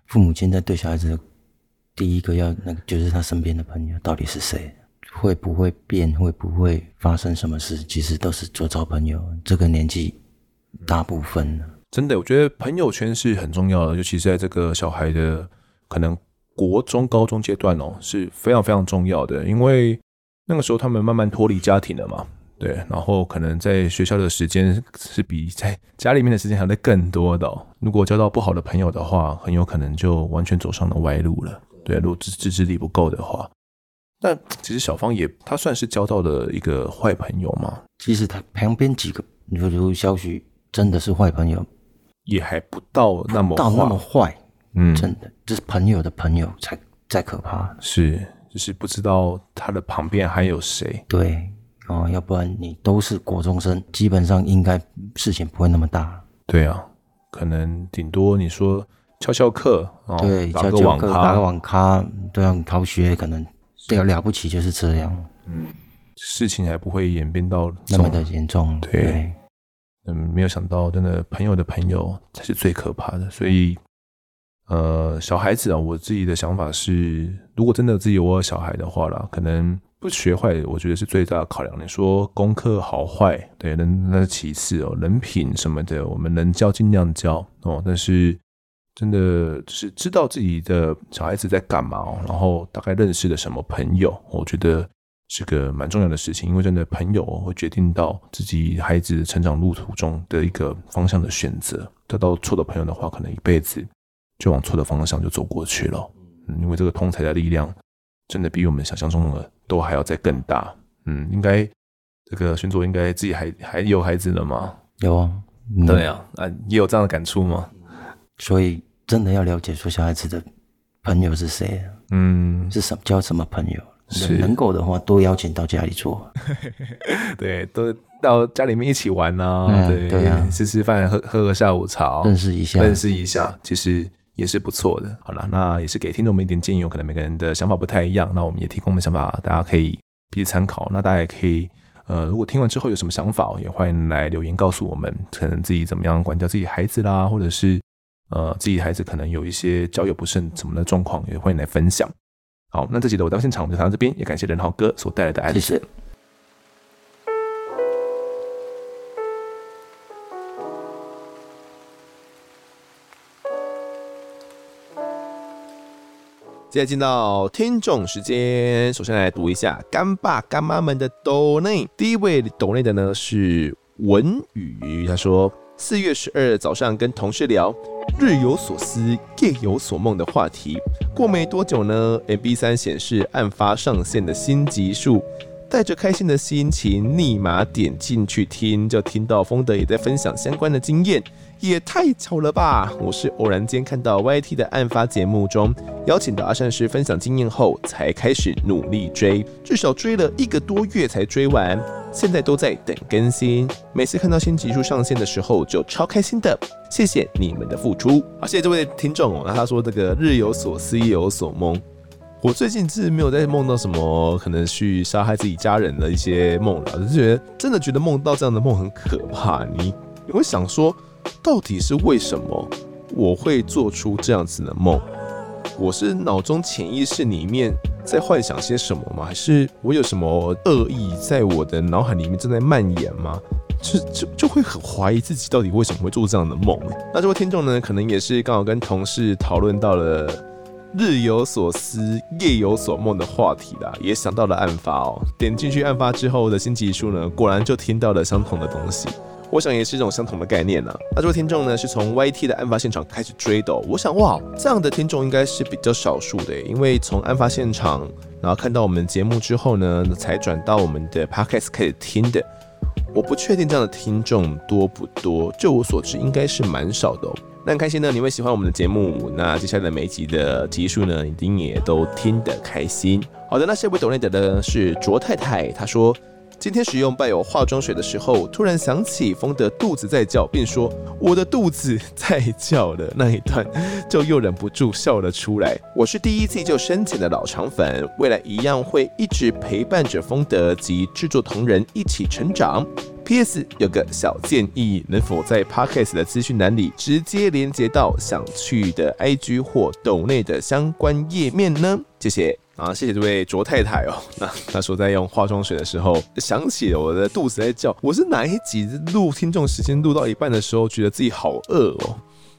父母亲在对小孩子的第一个要那个，就是他身边的朋友到底是谁，会不会变，会不会发生什么事，其实都是做找朋友。这个年纪，大部分。真的，我觉得朋友圈是很重要的，尤其是在这个小孩的可能国中、高中阶段哦，是非常非常重要的。因为那个时候他们慢慢脱离家庭了嘛，对，然后可能在学校的时间是比在家里面的时间还在更多的。如果交到不好的朋友的话，很有可能就完全走上了歪路了。对，如果自自制力不够的话，但其实小芳也她算是交到了一个坏朋友嘛。其实她旁边几个，比如小许，真的是坏朋友。也还不到那么到那么坏，嗯，真的，就是朋友的朋友才再可怕，是，就是不知道他的旁边还有谁，对，哦，要不然你都是国中生，基本上应该事情不会那么大，对啊，可能顶多你说翘翘课，哦、对，打个网咖，打个网咖，对啊，逃学可能了了不起就是这样，嗯，事情还不会演变到那么的严重，对。对嗯，没有想到，真的朋友的朋友才是最可怕的。所以，呃，小孩子啊，我自己的想法是，如果真的自己我有小孩的话啦，可能不学坏，我觉得是最大的考量。你说功课好坏，对，那那是其次哦，人品什么的，我们能教尽量教哦。但是，真的就是知道自己的小孩子在干嘛哦，然后大概认识了什么朋友，我觉得。是个蛮重要的事情，因为真的朋友会决定到自己孩子成长路途中的一个方向的选择。得到错的朋友的话，可能一辈子就往错的方向就走过去了。嗯，因为这个通才的力量真的比我们想象中的都还要再更大。嗯，应该这个勋佐应该自己还还有孩子了吗？有啊，嗯、对啊，啊，也有这样的感触吗？所以真的要了解说小孩子的朋友是谁，嗯，是什么交什么朋友。是能够的话，多邀请到家里坐，对，都到家里面一起玩啊，嗯、对对啊，吃吃饭，喝喝个下午茶，认识一下，认识一下，其实也是不错的。好了，那也是给听众们一点建议，有可能每个人的想法不太一样，那我们也提供我们想法，大家可以彼此参考。那大家也可以，呃，如果听完之后有什么想法，也欢迎来留言告诉我们，可能自己怎么样管教自己孩子啦，或者是呃，自己孩子可能有一些交友不慎什么的状况，也欢迎来分享。好，那这集的我到现场我们就谈到这边，也感谢任浩哥所带来的案子。谢谢。接下来进到听众时间，首先来读一下干爸干妈们的抖内。第一位抖内的呢是文宇，他说四月十二早上跟同事聊。日有所思，夜有所梦的话题。过没多久呢？M B 三显示案发上线的新集数，带着开心的心情，立马点进去听，就听到丰德也在分享相关的经验。也太巧了吧！我是偶然间看到 YT 的案发节目中邀请到阿善师分享经验后，才开始努力追，至少追了一个多月才追完。现在都在等更新，每次看到新集数上线的时候就超开心的。谢谢你们的付出。好，谢谢这位听众哦。那他说这个日有所思，夜有所梦。我最近是没有在梦到什么可能去杀害自己家人的一些梦了，就是觉得真的觉得梦到这样的梦很可怕。你你会想说？到底是为什么我会做出这样子的梦？我是脑中潜意识里面在幻想些什么吗？还是我有什么恶意在我的脑海里面正在蔓延吗？就就就会很怀疑自己到底为什么会做这样的梦。那这位听众呢，可能也是刚好跟同事讨论到了日有所思、夜有所梦的话题啦，也想到了案发哦。点进去案发之后的新集数呢，果然就听到了相同的东西。我想也是一种相同的概念呢、那这位听众呢，是从 YT 的案发现场开始追的、我想，哇，这样的听众应该是比较少数的，因为从案发现场，然后看到我们节目之后呢，才转到我们的 Podcast 开始听的。我不确定这样的听众多不多，就我所知，应该是蛮少的、哦。那很开心呢，你会喜欢我们的节目。那接下来的每一集的集数呢，一定也都听得开心。好的，那下一位懂内的呢是卓太太，她说。今天使用伴有化妆水的时候，突然想起丰德肚子在叫，并说我的肚子在叫的那一段，就又忍不住笑了出来。我是第一季就深浅的老肠粉，未来一样会一直陪伴着丰德及制作同仁一起成长。P.S. 有个小建议，能否在 Podcast 的资讯栏里直接连接到想去的 IG 或抖内的相关页面呢？谢谢。啊，谢谢这位卓太太哦。那她说在用化妆水的时候，想起了我的肚子在叫。我是哪一集录听众时间录到一半的时候，觉得自己好饿哦，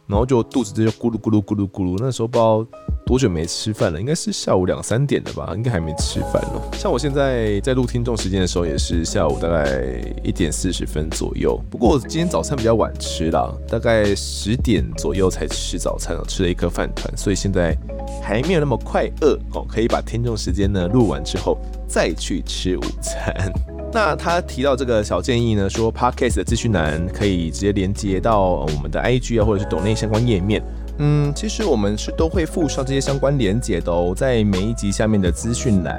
然后就肚子就咕噜咕噜咕噜咕噜。那时候不知道多久没吃饭了，应该是下午两三点了吧，应该还没吃饭哦。像我现在在录听众时间的时候，也是下午大概一点四十分左右。不过我今天早餐比较晚吃啦，大概十点左右才吃早餐，吃了一颗饭团，所以现在。还没有那么快饿哦，可以把听众时间呢录完之后再去吃午餐。那他提到这个小建议呢，说 Podcast 的资讯栏可以直接连接到我们的 IG 啊，或者是抖内相关页面。嗯，其实我们是都会附上这些相关连接的哦，在每一集下面的资讯栏。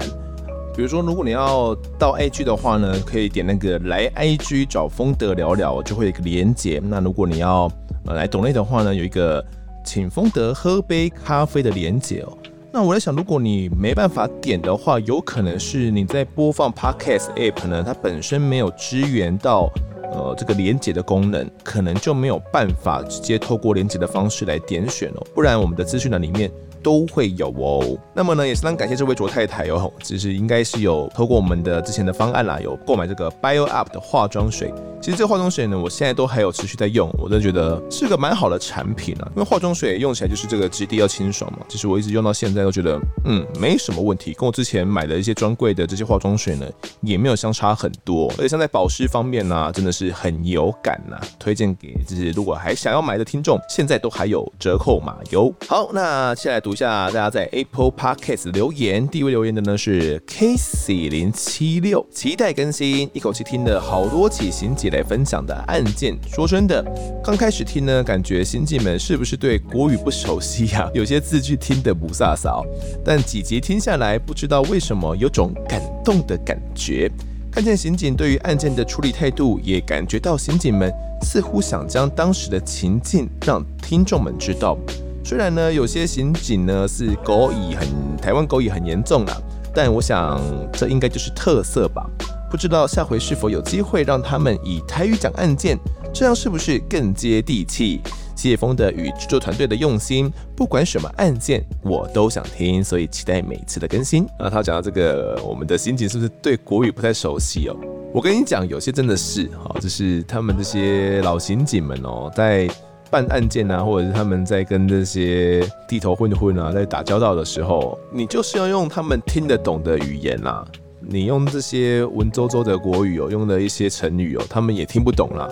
比如说，如果你要到 IG 的话呢，可以点那个来 IG 找丰德聊聊，就会有一个连接。那如果你要呃来抖内的话呢，有一个。请丰德喝杯咖啡的连接哦。那我在想，如果你没办法点的话，有可能是你在播放 Podcast App 呢，它本身没有支援到呃这个连接的功能，可能就没有办法直接透过连接的方式来点选哦。不然我们的资讯栏里面。都会有哦。那么呢，也是非常感谢这位卓太太哦，就是应该是有透过我们的之前的方案啦，有购买这个 Bio Up 的化妆水。其实这个化妆水呢，我现在都还有持续在用，我真的觉得是个蛮好的产品啊。因为化妆水用起来就是这个质地要清爽嘛，其实我一直用到现在都觉得嗯没什么问题，跟我之前买的一些专柜的这些化妆水呢也没有相差很多。而且像在保湿方面呢、真的是很有感呐、啊，推荐给就是如果还想要买的听众，现在都还有折扣码哟。好，那接下来读一。下大家在 Apple Podcast 留言，第一位留言的呢是 Casey 零七六，期待更新，一口气听了好多起刑来分享的案件。说真的，刚开始听呢，感觉刑警们是不是对国语不熟悉呀、啊？有些字句听得不飒飒，但几集听下来，不知道为什么有种感动的感觉。看见刑警对于案件的处理态度，也感觉到刑警们似乎想将当时的情境让听众们知道。虽然呢，有些刑警呢是狗语很台湾狗语很严重啦，但我想这应该就是特色吧。不知道下回是否有机会让他们以台语讲案件，这样是不是更接地气？谢峰的与制作团队的用心，不管什么案件我都想听，所以期待每次的更新。那他讲到这个，我们的刑警是不是对国语不太熟悉哦？我跟你讲，有些真的是哈，就是他们这些老刑警们哦，在。办案件啊，或者是他们在跟这些地头混混啊在打交道的时候，你就是要用他们听得懂的语言啦。你用这些文绉绉的国语哦，用的一些成语哦，他们也听不懂啦。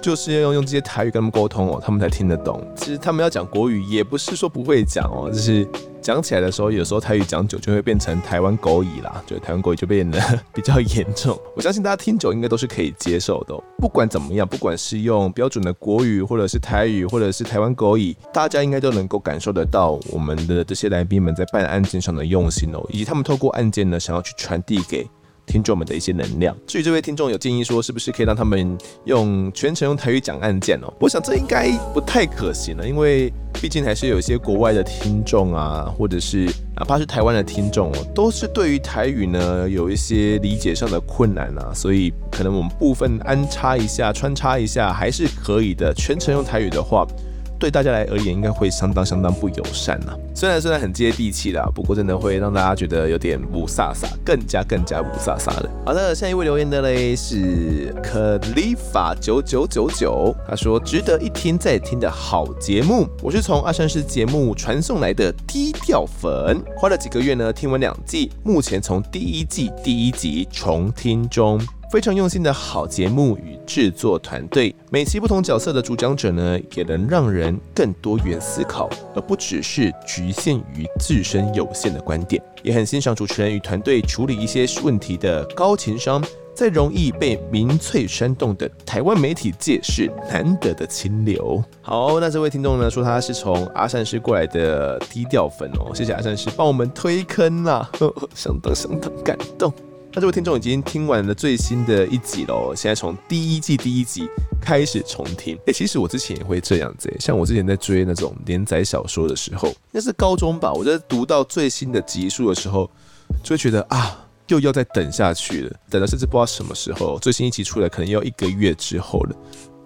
就是要用用这些台语跟他们沟通哦，他们才听得懂。其实他们要讲国语，也不是说不会讲哦，就是。讲起来的时候，有时候台语讲久就会变成台湾狗语啦，就台湾狗语就变得 比较严重。我相信大家听久应该都是可以接受的。不管怎么样，不管是用标准的国语，或者是台语，或者是台湾狗语，大家应该都能够感受得到我们的这些来宾们在办案件上的用心哦，以及他们透过案件呢，想要去传递给。听众们的一些能量。至于这位听众有建议说，是不是可以让他们用全程用台语讲案件哦？我想这应该不太可行了，因为毕竟还是有一些国外的听众啊，或者是哪怕是台湾的听众哦，都是对于台语呢有一些理解上的困难啊，所以可能我们部分安插一下、穿插一下还是可以的。全程用台语的话。对大家来而言，应该会相当相当不友善呐、虽然虽然很接地气啦，不过真的会让大家觉得有点雾煞煞，更加更加雾煞煞的。好的，下一位留言的嘞是克里法九九九九，他说值得一听再听的好节目。我是从阿山师节目传送来的低调粉，花了几个月呢，听完两季，目前从第一季第一集重听中。非常用心的好节目与制作团队，每期不同角色的主讲者呢，也能让人更多元思考，而不只是局限于自身有限的观点。也很欣赏主持人与团队处理一些问题的高情商，在容易被民粹煽动的台湾媒体界是难得的清流。好，那这位听众呢，说他是从阿善师过来的低调粉哦，谢谢阿善师帮我们推坑啦，呵呵，相当相当感动。那这位听众已经听完了最新的一集喽，现在从第一季第一集开始重听。哎、其实我之前也会这样子，像我之前在追那种连载小说的时候，那是高中吧，我在读到最新的集数的时候，就会觉得啊，又要再等下去了，等到甚至不知道什么时候最新一集出来，可能要一个月之后了。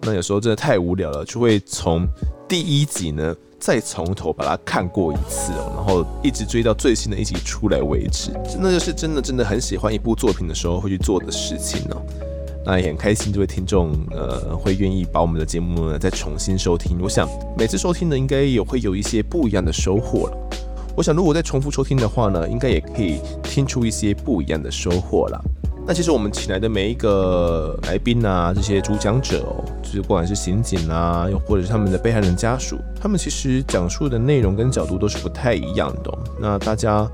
那有时候真的太无聊了，就会从第一集呢。再从头把它看过一次哦，然后一直追到最新的一集出来为止，那就是真的真的很喜欢一部作品的时候会去做的事情哦。那也很开心，这位听众呃会愿意把我们的节目呢再重新收听。我想每次收听呢，应该也会有一些不一样的收获了。我想如果再重复收听的话呢，应该也可以听出一些不一样的收获了。那其实我们请来的每一个来宾啊，这些主讲者哦，就是不管是刑警啊，又或者是他们的被害人家属，他们其实讲述的内容跟角度都是不太一样的。那大家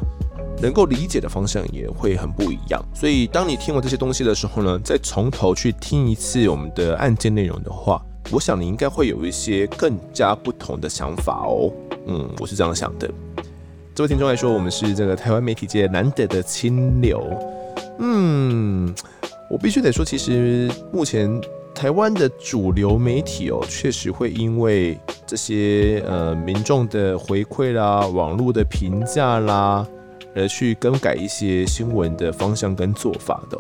能够理解的方向也会很不一样。所以当你听完这些东西的时候呢，再从头去听一次我们的案件内容的话，我想你应该会有一些更加不同的想法哦。嗯，我是这样想的。这位听众来说，我们是这个台湾媒体界难得的清流。嗯，我必须得说，其实目前台湾的主流媒体哦，确实会因为这些呃民众的回馈啦、网络的评价啦，而去更改一些新闻的方向跟做法的，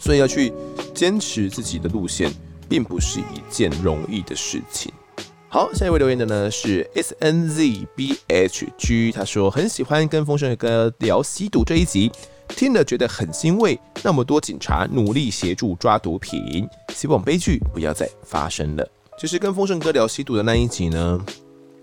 所以要去坚持自己的路线，并不是一件容易的事情。好，下一位留言的呢是 S N Z B H G，他说很喜欢跟风声哥聊吸毒这一集。听了觉得很欣慰，那么多警察努力协助抓毒品，希望悲剧不要再发生了。其实跟丰盛哥聊吸毒的那一集呢，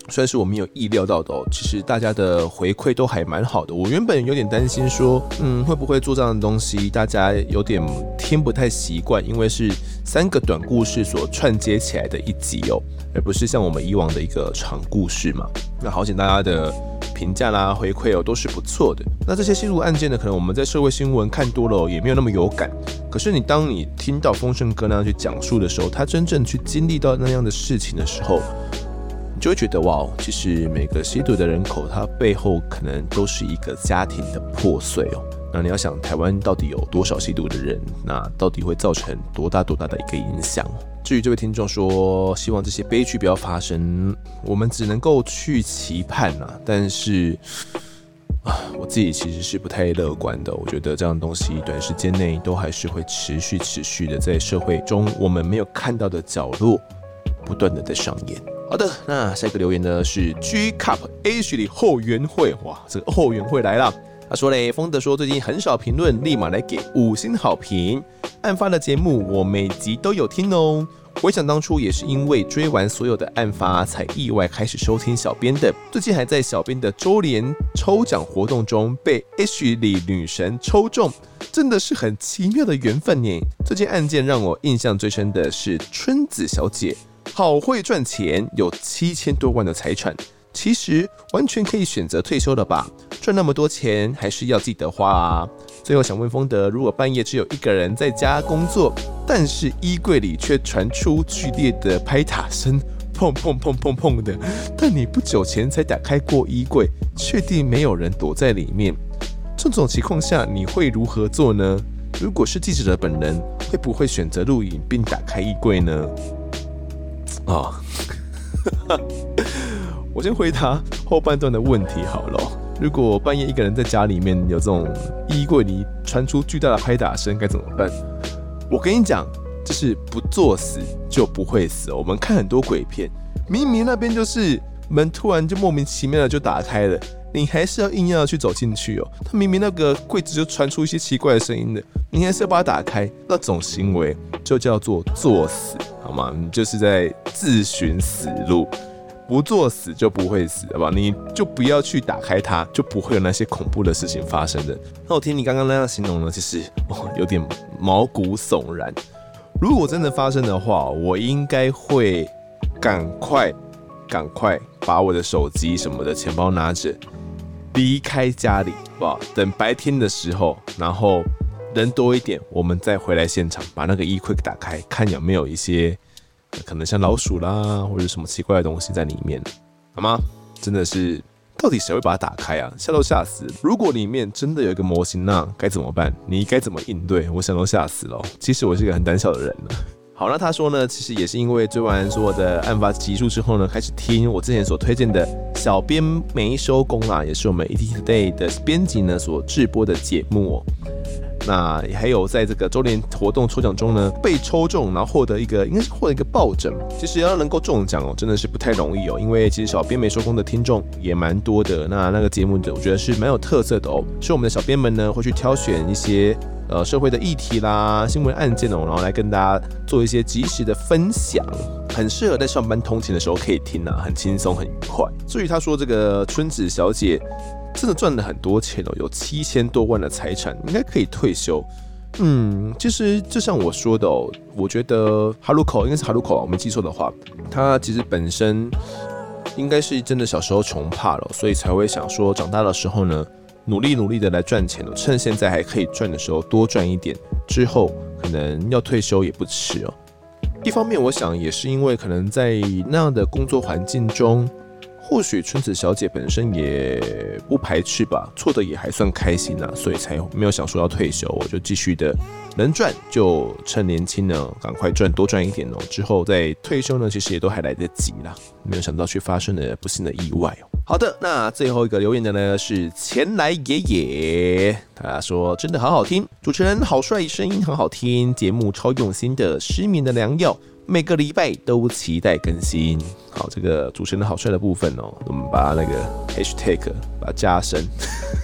算是我没有意料到的哦。其实大家的回馈都还蛮好的。我原本有点担心说，嗯，会不会做这样的东西，大家有点听不太习惯，因为是三个短故事所串接起来的一集哦，而不是像我们以往的一个长故事嘛。那好险大家的。评价啦，回馈哦，都是不错的。那这些吸毒案件呢，可能我们在社会新闻看多了，也没有那么有感。可是你当你听到丰盛哥那样去讲述的时候，他真正去经历到那样的事情的时候，你就会觉得哇，其实每个吸毒的人口，他背后可能都是一个家庭的破碎哦。那你要想，台湾到底有多少吸毒的人？那到底会造成多大多大的一个影响？至于这位听众说，希望这些悲剧不要发生，我们只能够去期盼啊。但是啊，我自己其实是不太乐观的。我觉得这样的东西短时间内都还是会持续持续的在社会中我们没有看到的角落不断的在上演。好的，那下一个留言呢是 G Cup H 里后援会，哇，这个后援会来了。他说嘞，丰德说最近很少评论，立马来给五星好评。案发的节目我每集都有听哦。回想当初也是因为追完所有的案发，才意外开始收听小编的。最近还在小编的周年抽奖活动中被 H 里女神抽中，真的是很奇妙的缘分呢。这件案件让我印象最深的是春子小姐，好会赚钱，有七千多万的财产。其实完全可以选择退休了吧？赚那么多钱还是要记得花啊！最后想问丰德，如果半夜只有一个人在家工作，但是衣柜里却传出剧烈的拍打声，砰砰砰砰砰的，但你不久前才打开过衣柜，确定没有人躲在里面，这种情况下你会如何做呢？如果是记者的本人，会不会选择录影并打开衣柜呢？啊、哦。我先回答后半段的问题好了。如果半夜一个人在家里面有这种衣柜里传出巨大的拍打声，该怎么办？我跟你讲，就是不作死就不会死。我们看很多鬼片，明明那边就是门，突然就莫名其妙的就打开了，你还是要硬要去走进去哦。他明明那个柜子就传出一些奇怪的声音的，你还是要把它打开，那种行为就叫做作死，好吗？你就是在自寻死路。不作死就不会死，好吧？你就不要去打开它，就不会有那些恐怖的事情发生的。那我听你刚刚那样形容呢，其实哦有点毛骨悚然。如果真的发生的话，我应该会赶快赶快把我的手机什么的钱包拿着离开家里，好不好？等白天的时候，然后人多一点，我们再回来现场，把那个衣柜打开，看有没有一些。可能像老鼠啦，或者什么奇怪的东西在里面，好吗？真的是，到底谁会把它打开啊？吓都吓死！如果里面真的有一个模型，那该怎么办？你该怎么应对？我想都吓死了。其实我是一个很胆小的人呢。好，那他说呢，其实也是因为追完所有的案发集数之后呢，开始听我之前所推荐的《小编没收工》啦，也是我们 ETtoday 的编辑呢所制播的节目哦。那还有在这个周年活动抽奖中呢，被抽中，然后获得一个应该是获得一个抱枕。其实要能够中奖哦，真的是不太容易哦，因为其实小编没收工的听众也蛮多的。那那个节目的我觉得是蛮有特色的哦，是我们的小编们呢会去挑选一些。呃，社会的议题啦，新闻案件哦，然后来跟大家做一些及时的分享，很适合在上班通勤的时候可以听啊，很轻松，很愉快。至于他说这个春子小姐真的赚了很多钱哦，有七千多万的财产，应该可以退休。嗯，其实就像我说的哦，我觉得哈鲁口应该是哈鲁口，我没记错的话，他其实本身应该是真的小时候穷怕了，所以才会想说长大的时候呢。努力努力的来赚钱，趁现在还可以赚的时候多赚一点，之后可能要退休也不迟哦。一方面，我想也是因为可能在那样的工作环境中。或许春子小姐本身也不排斥吧，错的也还算开心呐、所以才没有想说要退休，我就继续的能赚就趁年轻呢，赶快赚多赚一点哦，之后再退休呢，其实也都还来得及啦。没有想到却发生了不幸的意外哦。好的，那最后一个留言的呢是前来爷爷，他说真的好好听，主持人好帅，声音很好听，节目超用心的，失眠的良药。每个礼拜都期待更新。好，这个主持人好帅的部分哦，我们把那个 hashtag 把它加深，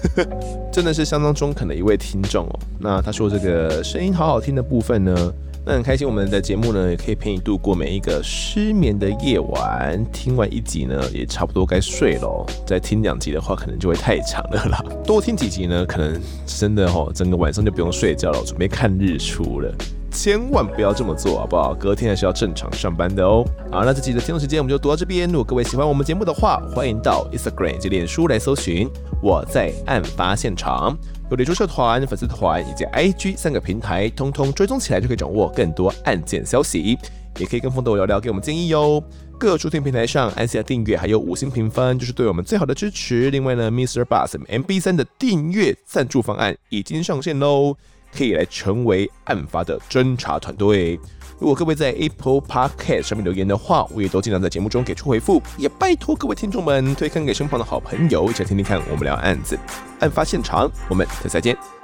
真的是相当中肯的一位听众哦。那他说这个声音好好听的部分呢，那很开心，我们的节目呢也可以陪你度过每一个失眠的夜晚。听完一集呢，也差不多该睡了。再听两集的话，可能就会太长了啦。多听几集呢，可能真的哦，整个晚上就不用睡觉了，准备看日出了。千万不要这么做，好不好？隔天还是要正常上班的哦。好，那这期的听众时间我们就读到这边。如果各位喜欢我们节目的话，欢迎到 Instagram 及脸书来搜寻我在案发现场，有脸书社团、粉丝团以及 IG 三个平台，通通追踪起来就可以掌握更多案件消息。也可以跟风豆聊聊，给我们建议哟。各收听平台上按下订阅，还有五星评分，就是对我们最好的支持。另外呢，Mr. Bus MB3 的订阅赞助方案已经上线喽。可以来成为案发的侦查团队。如果各位在 Apple Podcast 上面留言的话，我也都尽量在节目中给出回复。也拜托各位听众们推荐给身旁的好朋友，一起来听听看我们聊案子。案发现场，我们下次再见。